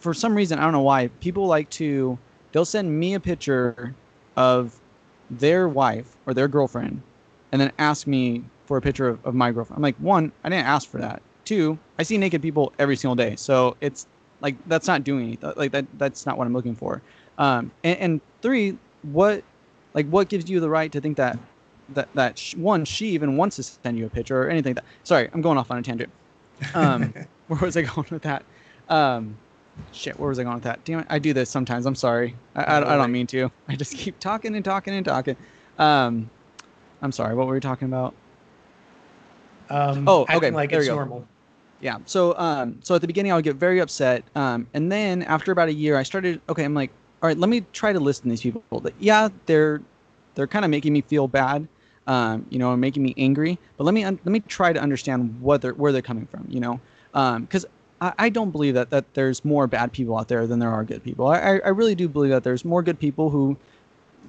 for some reason, I don't know why people like to. They'll send me a picture of their wife or their girlfriend and then ask me for a picture of, of my girlfriend. I'm like, one, I didn't ask for that. Two, I see naked people every single day. So it's like that's not doing anything. Like that that's not what I'm looking for. Um, and, and three, what like what gives you the right to think that that that sh- one she even wants to send you a picture or anything that. Sorry, I'm going off on a tangent. Um, (laughs) where was I going with that? Um, shit, where was I going with that? Damn it, I do this sometimes. I'm sorry. I, I, I don't mean to. I just keep talking and talking and talking. Um, I'm sorry. What were we talking about? Um, Oh, okay, Like there it's you go. normal. Yeah. So um so at the beginning I would get very upset. Um and then after about a year I started okay, I'm like, all right, let me try to listen to these people. That yeah, they're they're kind of making me feel bad. Um, you know, and making me angry. But let me un- let me try to understand what they're where they're coming from, you know. Um because I, I don't believe that that there's more bad people out there than there are good people. I, I really do believe that there's more good people who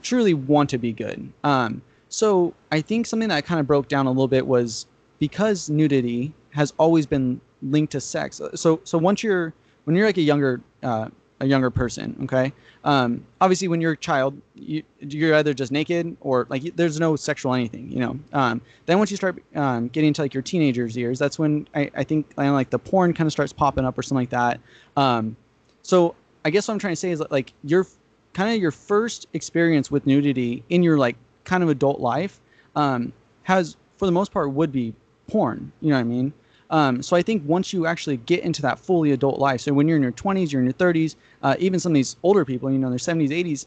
truly want to be good. Um, so I think something that I kind of broke down a little bit was because nudity has always been linked to sex. So so once you're when you're like a younger uh, a younger person, okay. Um, obviously, when you're a child, you, you're either just naked or like there's no sexual anything, you know. Um, then once you start um, getting into like your teenagers years, that's when I, I think uh, like the porn kind of starts popping up or something like that. Um, so I guess what I'm trying to say is like your kind of your first experience with nudity in your like kind of adult life um, has for the most part would be porn you know what i mean um, so i think once you actually get into that fully adult life so when you're in your 20s you're in your 30s uh, even some of these older people you know their 70s 80s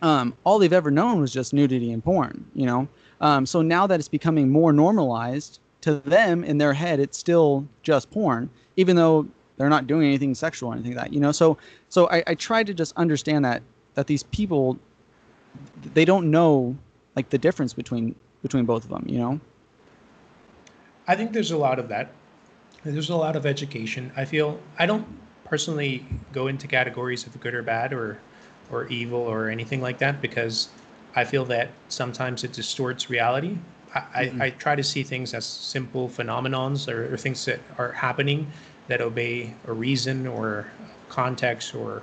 um, all they've ever known was just nudity and porn you know? Um, so now that it's becoming more normalized to them in their head it's still just porn even though they're not doing anything sexual or anything like that you know? So so i, I try to just understand that that these people they don't know like the difference between between both of them you know? I think there's a lot of that. There's a lot of education. I feel I don't personally go into categories of good or bad or or evil or anything like that because I feel that sometimes it distorts reality. I, Mhm. I, I try to see things as simple phenomenons or, or things that are happening that obey a reason or context or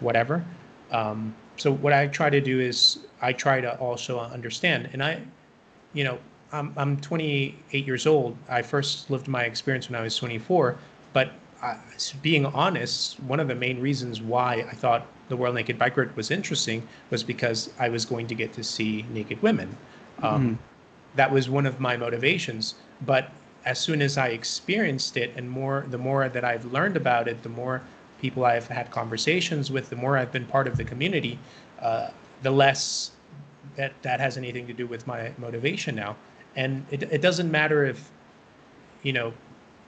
whatever. Um, so what I try to do is I try to also understand, and I, you know, I'm, I'm 28 years old. I first lived my experience when I was 24. But I, being honest, one of the main reasons why I thought the World Naked Bike Ride was interesting was because I was going to get to see naked women. Um, That was one of my motivations. But as soon as I experienced it, and more, the more that I've learned about it, the more people I've had conversations with, the more I've been part of the community, uh, the less that that has anything to do with my motivation now and it, it doesn't matter if you know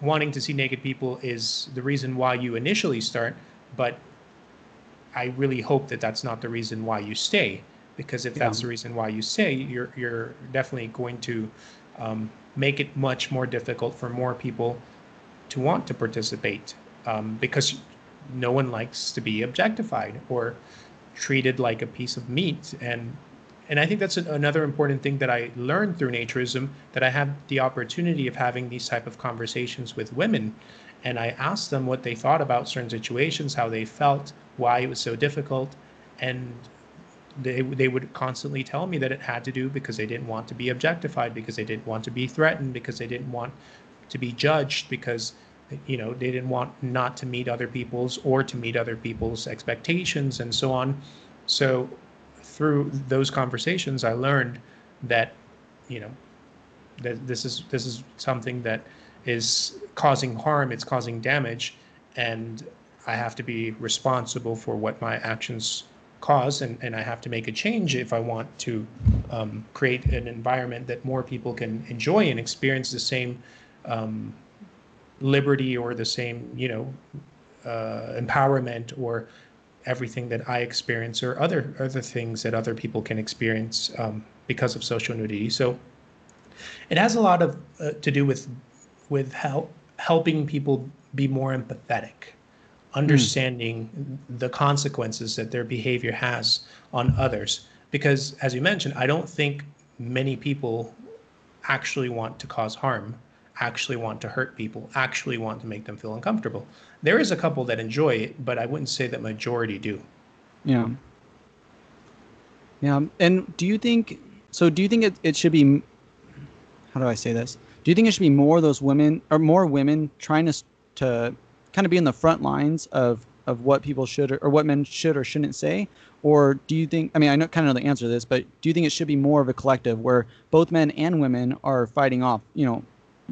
wanting to see naked people is the reason why you initially start but i really hope that that's not the reason why you stay because if that's the reason why you stay you're you're definitely going to um, make it much more difficult for more people to want to participate um, because no one likes to be objectified or treated like a piece of meat. And and I think that's an, another important thing that I learned through naturism that I had the opportunity of having these type of conversations with women. And I asked them what they thought about certain situations, how they felt, why it was so difficult. And they, they would constantly tell me that it had to do because they didn't want to be objectified because they didn't want to be threatened because they didn't want to be judged because you know they didn't want not to meet other people's or to meet other people's expectations and so on. So through those conversations i learned that you know that this is this is something that is causing harm it's causing damage and i have to be responsible for what my actions cause and, and i have to make a change if i want to um, create an environment that more people can enjoy and experience the same um, liberty or the same you know uh, empowerment or everything that I experience or other other things that other people can experience um, because of social nudity. So it has a lot of uh, to do with with help helping people be more empathetic, understanding the consequences that their behavior has on others. Because as you mentioned, I don't think many people actually want to cause harm, actually want to hurt people, actually want to make them feel uncomfortable. There is a couple that enjoy it, but I wouldn't say that majority do. Yeah. Yeah. And do you think so? Do you think it, it should be? How do I say this? Do you think it should be more of those women or more women trying to to kind of be in the front lines of of what people should or, or what men should or shouldn't say, or do you think? I mean, I know kind of know the answer to this, but do you think it should be more of a collective where both men and women are fighting off, you know,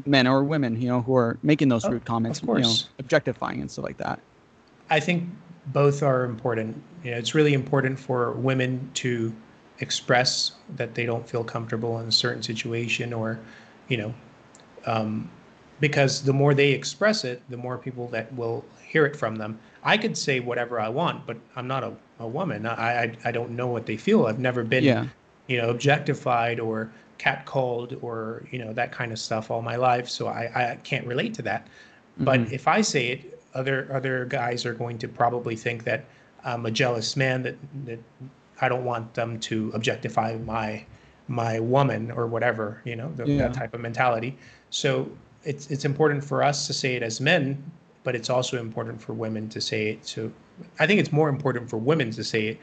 men or women, you know, who are making those Oh, rude comments, you know, objectifying and stuff like that? I think both are important. You know, it's really important for women to express that they don't feel comfortable in a certain situation or, you know, um, because the more they express it, the more people that will hear it from them. I could say whatever I want, but I'm not a, a woman. I, I I don't know what they feel. I've never been, Yeah. you know, objectified or catcalled or you know that kind of stuff all my life. So I I can't relate to that. But Mhm. if I say it, other other guys are going to probably think that I'm a jealous man that that I don't want them to objectify my my woman or whatever, you know, the, Yeah. that type of mentality. So it's it's important for us to say it as men, but it's also important for women to say it. So I think it's more important for women to say it,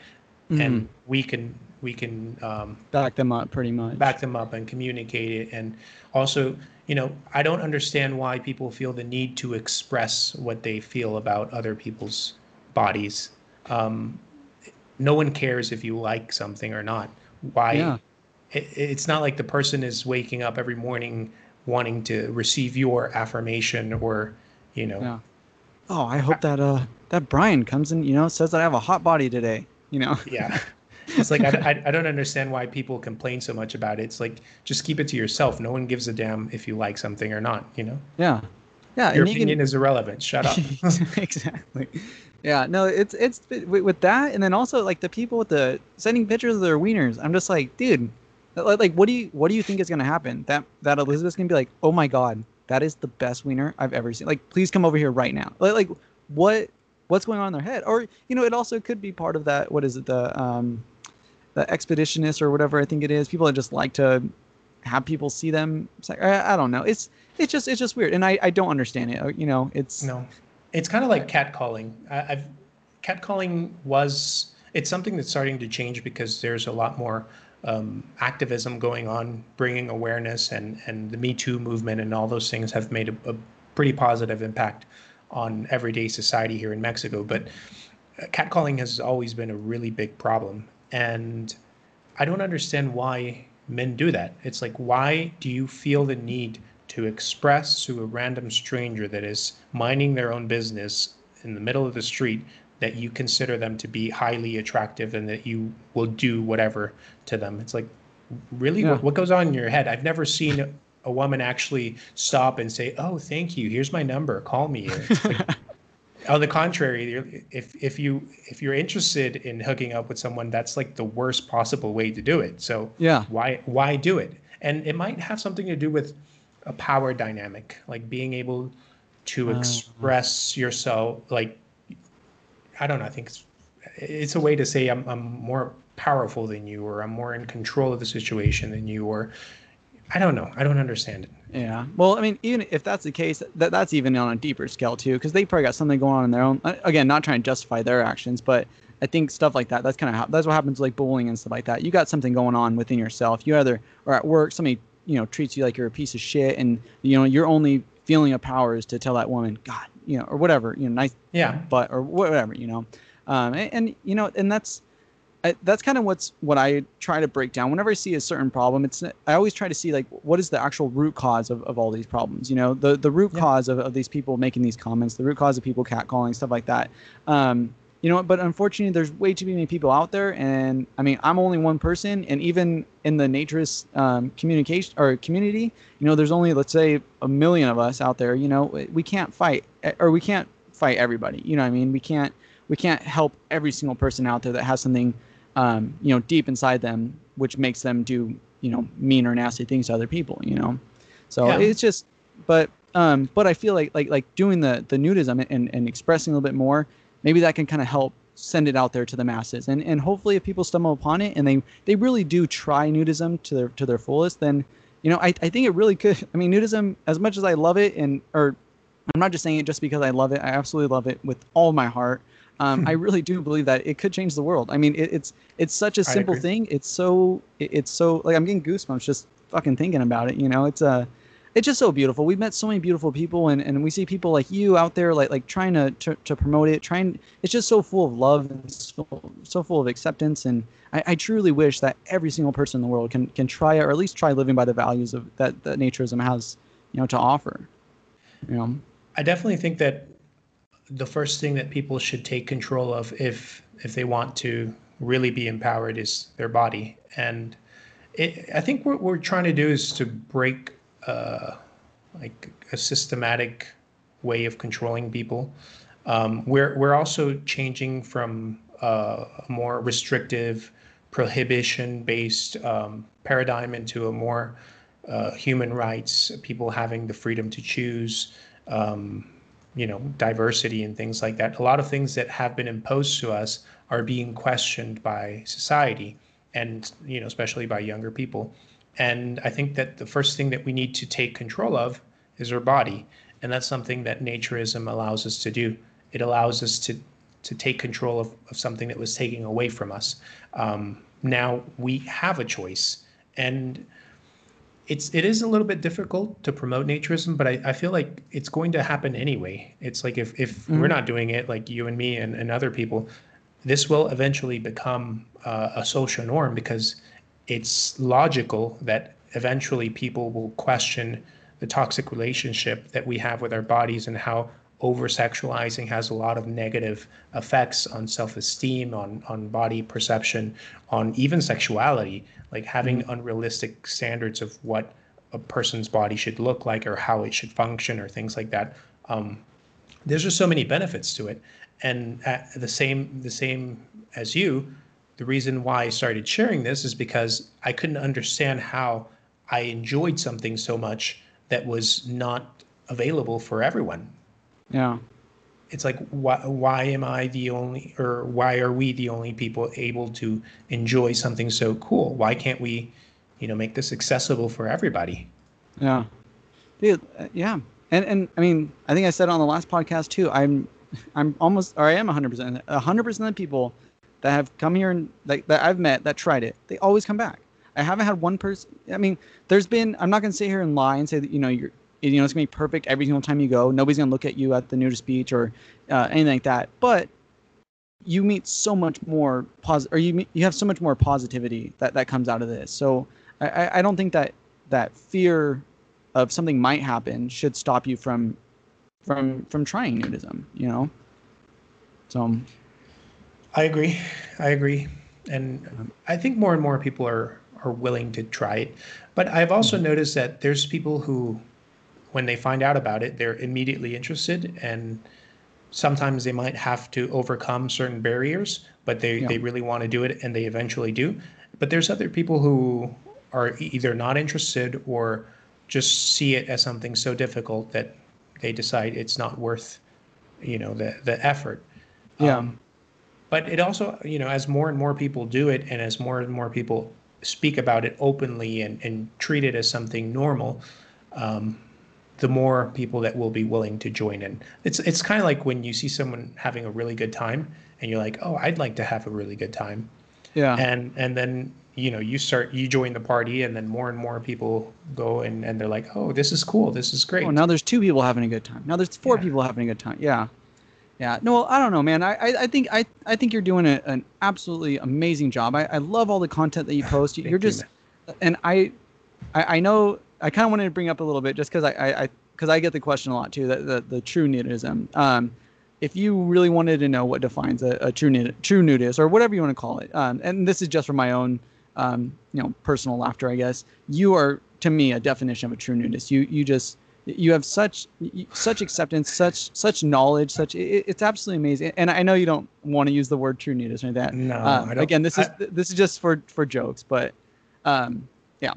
and we can we can um, back them up pretty much. back them up and communicate it and also you know i don't understand why people feel the need to express what they feel about other people's bodies um, no one cares if you like something or not why Yeah. it, it's not like the person is waking up every morning wanting to receive your affirmation or you know Yeah. Oh, I hope that uh that Brian comes in, you know, says that I have a hot body today. You know. yeah (laughs) it's like I, (laughs) I, I don't understand why people complain so much about it it's like just keep it to yourself no one gives a damn if you like something or not you know Yeah. Yeah. your you can- opinion is irrelevant shut up (laughs) exactly. Yeah. No, it's it's with, that, and then also like the people with the sending pictures of their wieners. I'm just like, dude, like, like what do you what do you think is gonna happen? That that Elizabeth's gonna be like, oh my god, that is the best wiener I've ever seen. Like, please come over here right now. Like, like what what's going on in their head? Or you know, it also could be part of that. What is it? The um, the expeditionist or whatever I think it is. People that just like to have people see them. It's like, I, I don't know. It's it's just it's just weird, and I I don't understand it. You know, it's no it's kind of like catcalling I, i've catcalling was it's something that's starting to change because there's a lot more um, activism going on bringing awareness and and the me too movement and all those things have made a, a pretty positive impact on everyday society here in mexico but uh, catcalling has always been a really big problem and i don't understand why men do that. It's like why do you feel the need to express to a random stranger that is minding their own business in the middle of the street that you consider them to be highly attractive and that you will do whatever to them? It's like really? Yeah. what, what goes on in your head? I've never seen a woman actually stop and say oh thank you. Here's my number. Call me. Like, (laughs) on the contrary you're- if if you if you're interested in hooking up with someone that's like the worst possible way to do it so yeah. why why do it and it might have something to do with a power dynamic like being able to Uh. express yourself like i don't know i think it's it's a way to say I'm, I'm more powerful than you or i'm more in control of the situation than you or i don't know i don't understand it Yeah. Well, I mean, even if that's the case, that that's even on a deeper scale too, because they probably got something going on in their own. uh, Again, not trying to justify their actions, but I think stuff like that. That's kind of how that's what happens like bullying and stuff like that. You got something going on within yourself. You either are at work, somebody you know treats you like you're a piece of shit, and you know your only feeling of power is to tell that woman, God, you know, or whatever, you know, nice yeah butt or whatever, you know, um, and, and you know, and that's I, that's kind of what's what I try to break down whenever I see a certain problem. It's I always try to see like what is the actual root cause of, of all these problems. You know, the the root Yeah. cause of, of these people making these comments, the root cause of people catcalling stuff like that. Um, you know, but unfortunately, there's way too many people out there, and I mean, I'm only one person, and even in the naturist um, communication or community, you know, there's only let's say a million of us out there. You know, we can't fight, or we can't fight everybody. You know, what I mean, we can't we can't help every single person out there that has something um, you know, deep inside them, which makes them do, you know, mean or nasty things to other people, you know. So Yeah. it's just, but, um, but I feel like, like, like doing the the nudism and, and expressing a little bit more, maybe that can kind of help send it out there to the masses, and and hopefully if people stumble upon it and they they really do try nudism to their to their fullest, then, you know, I I think it really could. (laughs) I mean, nudism, as much as I love it, and or I'm not just saying it just because I love it. I absolutely love it with all my heart. Um, I really do believe that it could change the world. I mean, it, it's it's such a simple thing. It's so it, it's so like I'm getting goosebumps just fucking thinking about it. You know, it's a uh, it's just so beautiful. We've met so many beautiful people, and, and we see people like you out there, like like trying to, to, to promote it. Trying, it's just so full of love and so, so full of acceptance. And I, I truly wish that every single person in the world can can try or at least try living by the values of that that naturism has, you know, to offer. You know, I definitely think that the first thing that people should take control of, if if they want to really be empowered, is their body. And it, I think what we're trying to do is to break uh, like a systematic way of controlling people. Um, we're we're also changing from uh, a more restrictive, prohibition-based um, paradigm into a more uh, human rights, people having the freedom to choose, um, you know, diversity and things like that. A lot of things that have been imposed to us are being questioned by society, and you know, especially by younger people. And I think that the first thing that we need to take control of is our body. And that's something that naturism allows us to do. It allows us to, to take control of, of something that was taken away from us. Um, now we have a choice. And it's it is a little bit difficult to promote naturism, but I, I feel like it's going to happen anyway. It's like if, if mm-hmm. we're not doing it, like you and me and, and other people, this will eventually become uh, a social norm because it's logical that eventually people will question the toxic relationship that we have with our bodies and how over sexualizing has a lot of negative effects on self-esteem on on body perception on even sexuality like having mm-hmm. unrealistic standards of what a person's body should look like or how it should function or things like that um, there's just so many benefits to it and the same the same as you the reason why I started sharing this is because I couldn't understand how I enjoyed something so much that was not available for everyone. Yeah. It's like why why am I the only or why are we the only people able to enjoy something so cool? Why can't we, you know, make this accessible for everybody? Yeah. Dude, uh, yeah. And and I mean, I think I said on the last podcast too. I'm I'm almost or I am 100% 100% of the people that have come here and like that I've met that tried it, they always come back. I haven't had one person. I mean, there's been. I'm not gonna sit here and lie and say that you know you're. You know, it's gonna be perfect every single time you go. Nobody's gonna look at you at the nudist beach or uh, anything like that. But you meet so much more positive, or you meet, you have so much more positivity that that comes out of this. So I, I don't think that that fear of something might happen should stop you from from from trying nudism. You know. So I agree. I agree. And I think more and more people are are willing to try it. But I've also mm-hmm. noticed that there's people who when they find out about it, they're immediately interested and sometimes they might have to overcome certain barriers, but they, yeah. they really want to do it and they eventually do. But there's other people who are either not interested or just see it as something so difficult that they decide it's not worth, you know, the the effort. Yeah. Um, but it also, you know, as more and more people do it and as more and more people speak about it openly and, and treat it as something normal, um, the more people that will be willing to join in. It's it's kind of like when you see someone having a really good time and you're like, oh, I'd like to have a really good time. Yeah. And and then you know you start you join the party and then more and more people go and, and they're like oh this is cool this is great oh now there's two people having a good time now there's four yeah. people having a good time yeah yeah, no, I don't know, man. I, I, I think I, I think you're doing a, an absolutely amazing job. I, I love all the content that you post. (laughs) You're just, you, and I, I, I know I kind of wanted to bring up a little bit just because I, I, because I, I, get the question a lot too. That the, the true nudism. Um, if you really wanted to know what defines a, a true nud, true nudist or whatever you want to call it, um, and this is just for my own, um, you know, personal laughter, I guess. You are to me a definition of a true nudist. You you just you have such such acceptance, such such knowledge, such it, it's absolutely amazing. And I know you don't want to use the word true nudist or like that. No, uh, again, this is this is just for for jokes, but um, yeah.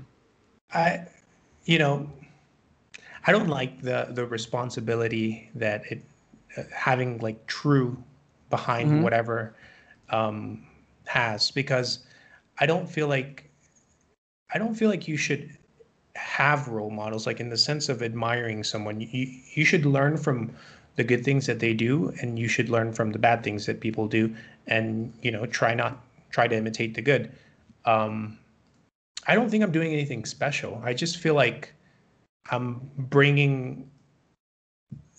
I, you know, I don't like the the responsibility that it uh, having like true behind mm-hmm. whatever um, has because I don't feel like I don't feel like you should have role models like in the sense of admiring someone you you should learn from the good things that they do, and you should learn from the bad things that people do, and you know, try not try to imitate the good. Um, I don't think I'm doing anything special. I just feel like I'm bringing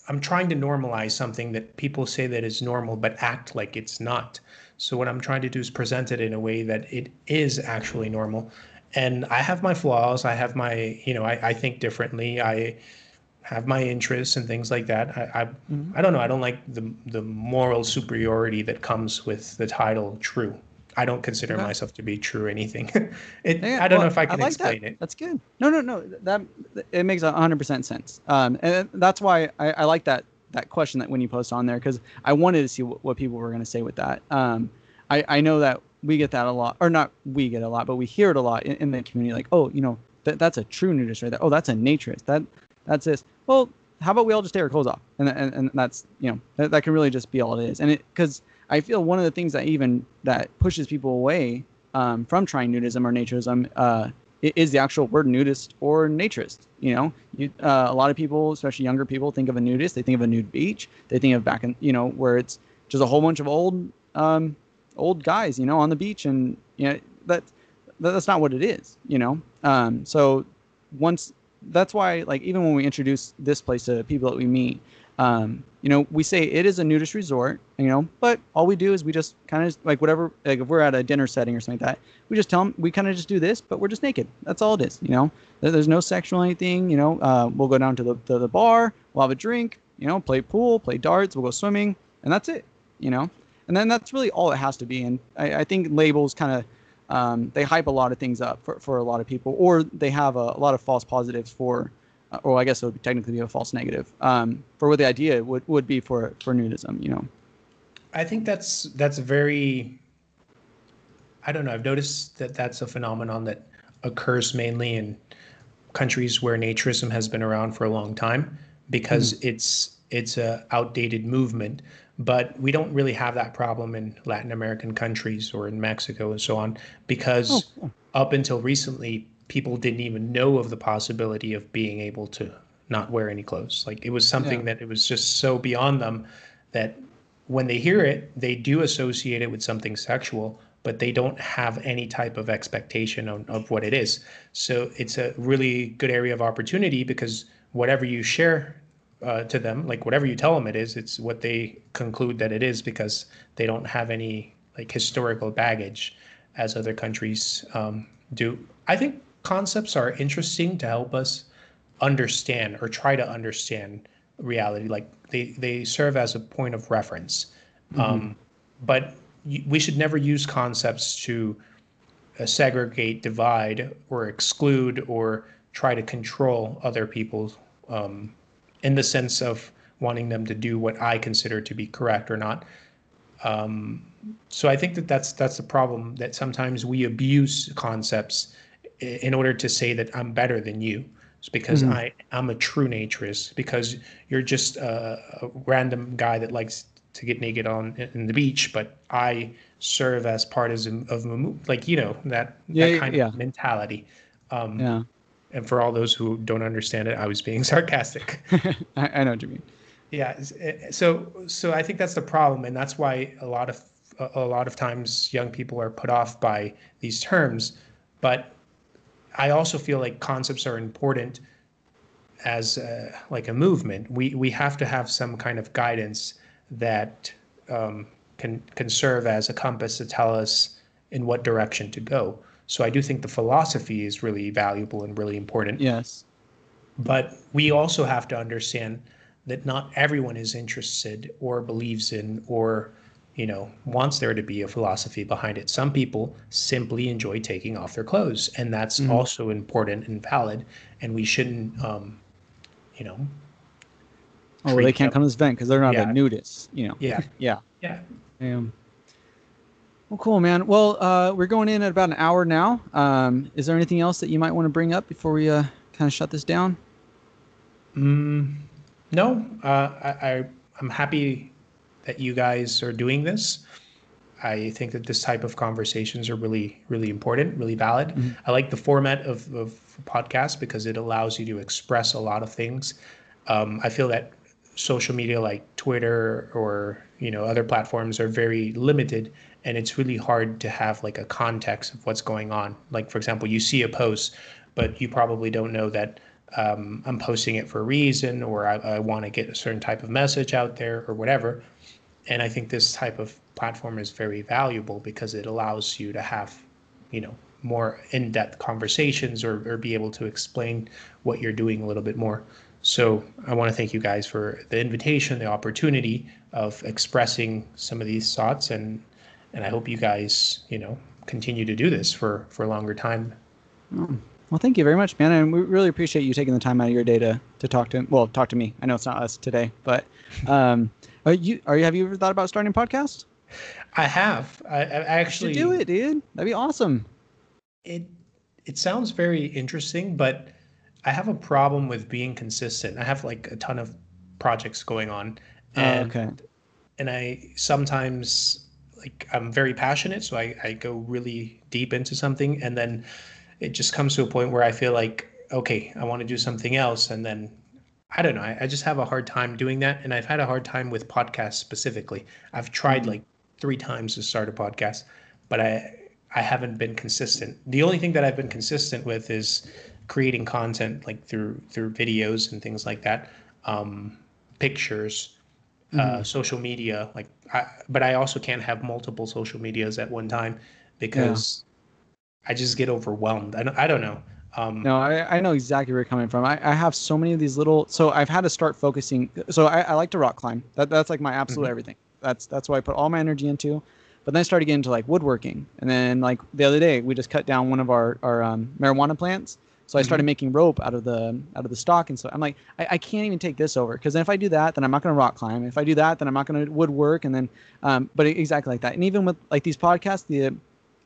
I'm trying to normalize something that people say that is normal but act like it's not. So what I'm trying to do is present it in a way that it is actually normal. And I have my flaws. I have my, you know, I, I think differently. I have my interests and things like that. I I, mm-hmm. I don't know. I don't like the the moral superiority that comes with the title true. I don't consider myself to be true anything. (laughs) it, yeah, I don't well, know if I can I like explain that. it. That's good. No, no, no. That it makes hundred percent sense. Um, and that's why I, I like that that question that when you post on there because I wanted to see what, what people were going to say with that. Um, I I know that we get that a lot, or not we get a lot, but we hear it a lot in, in the community. Like, oh, you know, that that's a true nudist right there. Oh, that's a naturist. That that's this. Well, how about we all just take our clothes off, and and, and that's you know that, that can really just be all it is. And it because I feel one of the things that even that pushes people away um, from trying nudism or naturism uh, is the actual word nudist or naturist. You know, you, uh, a lot of people, especially younger people, think of a nudist. They think of a nude beach. They think of back in, you know, where it's just a whole bunch of old, um, old guys, you know, on the beach, and you know that that's not what it is. You know, um, so once that's why, like, even when we introduce this place to people that we meet, um, you know, we say it is a nudist resort, you know, but all we do is we just kind of like whatever, like if we're at a dinner setting or something like that, we just tell them we kind of just do this, but we're just naked. That's all it is, you know. There's no sexual anything, you know. Uh, we'll go down to the to the bar, we'll have a drink, you know, play pool, play darts, we'll go swimming, and that's it, you know. And then that's really all it has to be. And I, I think labels kind of um, they hype a lot of things up for, for a lot of people, or they have a, a lot of false positives for or I guess it would technically be a false negative um, for what the idea would, would be for for nudism. You know, I think that's that's very. I don't know. I've noticed that that's a phenomenon that occurs mainly in countries where naturism has been around for a long time because mm. it's it's a outdated movement but we don't really have that problem in Latin American countries or in Mexico and so on because oh, cool. up until recently people didn't even know of the possibility of being able to not wear any clothes. Like it was something yeah. that it was just so beyond them that when they hear it, they do associate it with something sexual, but they don't have any type of expectation of, of what it is. So it's a really good area of opportunity because whatever you share uh, to them, like whatever you tell them it is, it's what they conclude that it is because they don't have any like historical baggage as other countries um, do. I think concepts are interesting to help us understand or try to understand reality. Like they, they serve as a point of reference. Mm-hmm. Um, but we should never use concepts to uh, segregate, divide, or exclude, or try to control other people um, in the sense of wanting them to do what I consider to be correct or not. Um, so I think that that's that's the problem that sometimes we abuse concepts in order to say that I'm better than you. It's because mm-hmm. I I'm a true naturist. Because you're just a, a, random guy that likes to get naked on in the beach, but I serve as part of of like you know that yeah, that kind yeah. of mentality. Um, yeah. And for all those who don't understand it, I was being (laughs) sarcastic. (laughs) I, I know what you mean. Yeah. So so I think that's the problem, and that's why a lot of a lot of times young people are put off by these terms. But I also feel like concepts are important as a, like a movement. We we have to have some kind of guidance that um, can can serve as a compass to tell us in what direction to go. So I do think the philosophy is really valuable and really important. Yes. But we also have to understand that not everyone is interested or believes in or you know, wants there to be a philosophy behind it. Some people simply enjoy taking off their clothes, and that's mm-hmm. also important and valid. And we shouldn't, um, you know. Oh, well, they can't come to this event because they're not yeah. a nudist, you know. Yeah. (laughs) yeah. Yeah. Um, well, cool, man. Well, uh, we're going in at about an hour now. Um, is there anything else that you might want to bring up before we uh, kind of shut this down? Mm, no, uh, I, I I'm happy that you guys are doing this. I think that this type of conversations are really, really important, really valid. Mm-hmm. I like the format of, of podcast because it allows you to express a lot of things. Um, I feel that social media like Twitter or you know other platforms are very limited and it's really hard to have like a context of what's going on like for example you see a post but you probably don't know that um, i'm posting it for a reason or i, I want to get a certain type of message out there or whatever and i think this type of platform is very valuable because it allows you to have you know more in-depth conversations or, or be able to explain what you're doing a little bit more so I want to thank you guys for the invitation, the opportunity of expressing some of these thoughts, and and I hope you guys, you know, continue to do this for for a longer time. Oh, well, thank you very much, man, and we really appreciate you taking the time out of your day to to talk to well talk to me. I know it's not us today, but um, are you are you have you ever thought about starting a podcast? I have. I, I actually do it, dude. That'd be awesome. It it sounds very interesting, but I have a problem with being consistent. I have like a ton of projects going on, oh, and oh, okay. and I sometimes like I'm very passionate, so I I go really deep into something, and then it just comes to a point where I feel like okay, I want to do something else, and then I don't know. I, I just have a hard time doing that, and I've had a hard time with podcasts specifically. I've tried mm-hmm. like three times to start a podcast, but I I haven't been consistent. The only thing that I've been consistent with is creating content like through through videos and things like that, um, pictures, uh, mm-hmm. uh, social media. Like, I, but I also can't have multiple social medias at one time because yeah. I just get overwhelmed. I don't, I don't know. Um, no, I, I know exactly where you're coming from. I, I have so many of these little. So I've had to start focusing. So I, I like to rock climb. That that's like my absolute mm-hmm. everything. That's that's what I put all my energy into. But then I started getting into like woodworking, and then like the other day we just cut down one of our our um, marijuana plants, so I started mm-hmm. making rope out of the out of the stock and so I'm like, I, I can't even take this over because if I do that, then I'm not going to rock climb. If I do that, then I'm not going to woodwork. And then, um, but exactly like that. And even with like these podcasts, the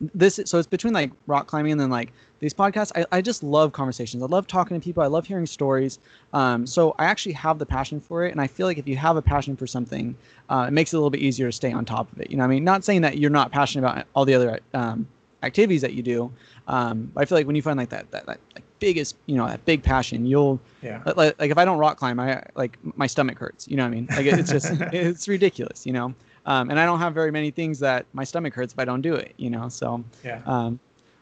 this so it's between like rock climbing and then like these podcasts. I, I just love conversations. I love talking to people. I love hearing stories. Um, so I actually have the passion for it, and I feel like if you have a passion for something, uh, it makes it a little bit easier to stay on top of it. You know, I mean, not saying that you're not passionate about all the other um, activities that you do, um, I feel like when you find like that, that, that like biggest, you know, that big passion, you'll, yeah. Like, like if I don't rock climb, I like my stomach hurts. You know what I mean? Like it's just, (laughs) it's ridiculous. You know. Um, and I don't have very many things that my stomach hurts if I don't do it. You know. So. Yeah. Um,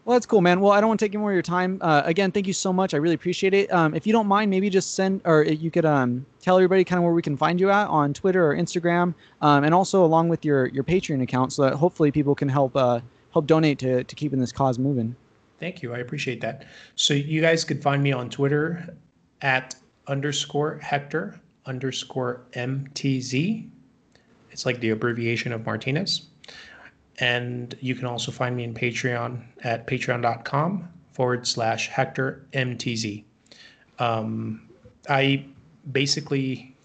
well, that's cool, man. Well, I don't want to take any more of your time. Uh, again, thank you so much. I really appreciate it. Um, if you don't mind, maybe just send, or you could um, tell everybody kind of where we can find you at on Twitter or Instagram, um, and also along with your your Patreon account, so that hopefully people can help uh, help donate to to keeping this cause moving. Thank you. I appreciate that. So you guys could find me on Twitter at underscore Hector underscore MTZ. It's like the abbreviation of Martinez. And you can also find me in Patreon at patreon.com forward slash Hector MTZ. Um, I basically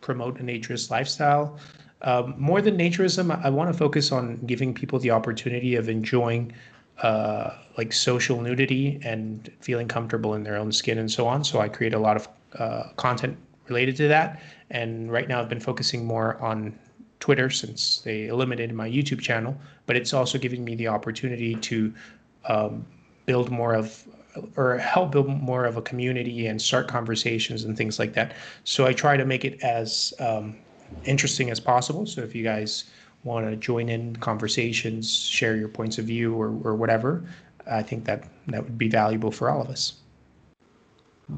promote a naturist lifestyle. Um, more than naturism, I, I want to focus on giving people the opportunity of enjoying uh, like social nudity and feeling comfortable in their own skin and so on. So I create a lot of uh, content related to that. And right now I've been focusing more on Twitter since they eliminated my YouTube channel, but it's also giving me the opportunity to um, build more of or help build more of a community and start conversations and things like that. So I try to make it as um, interesting as possible. So if you guys want to join in conversations, share your points of view, or, or whatever, I think that that would be valuable for all of us.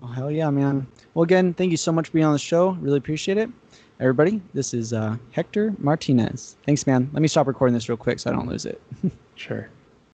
Oh, hell yeah, man. Well, again, thank you so much for being on the show. Really appreciate it. Everybody, this is uh, Hector Martinez. Thanks, man. Let me stop recording this real quick so I don't lose it. (laughs) sure.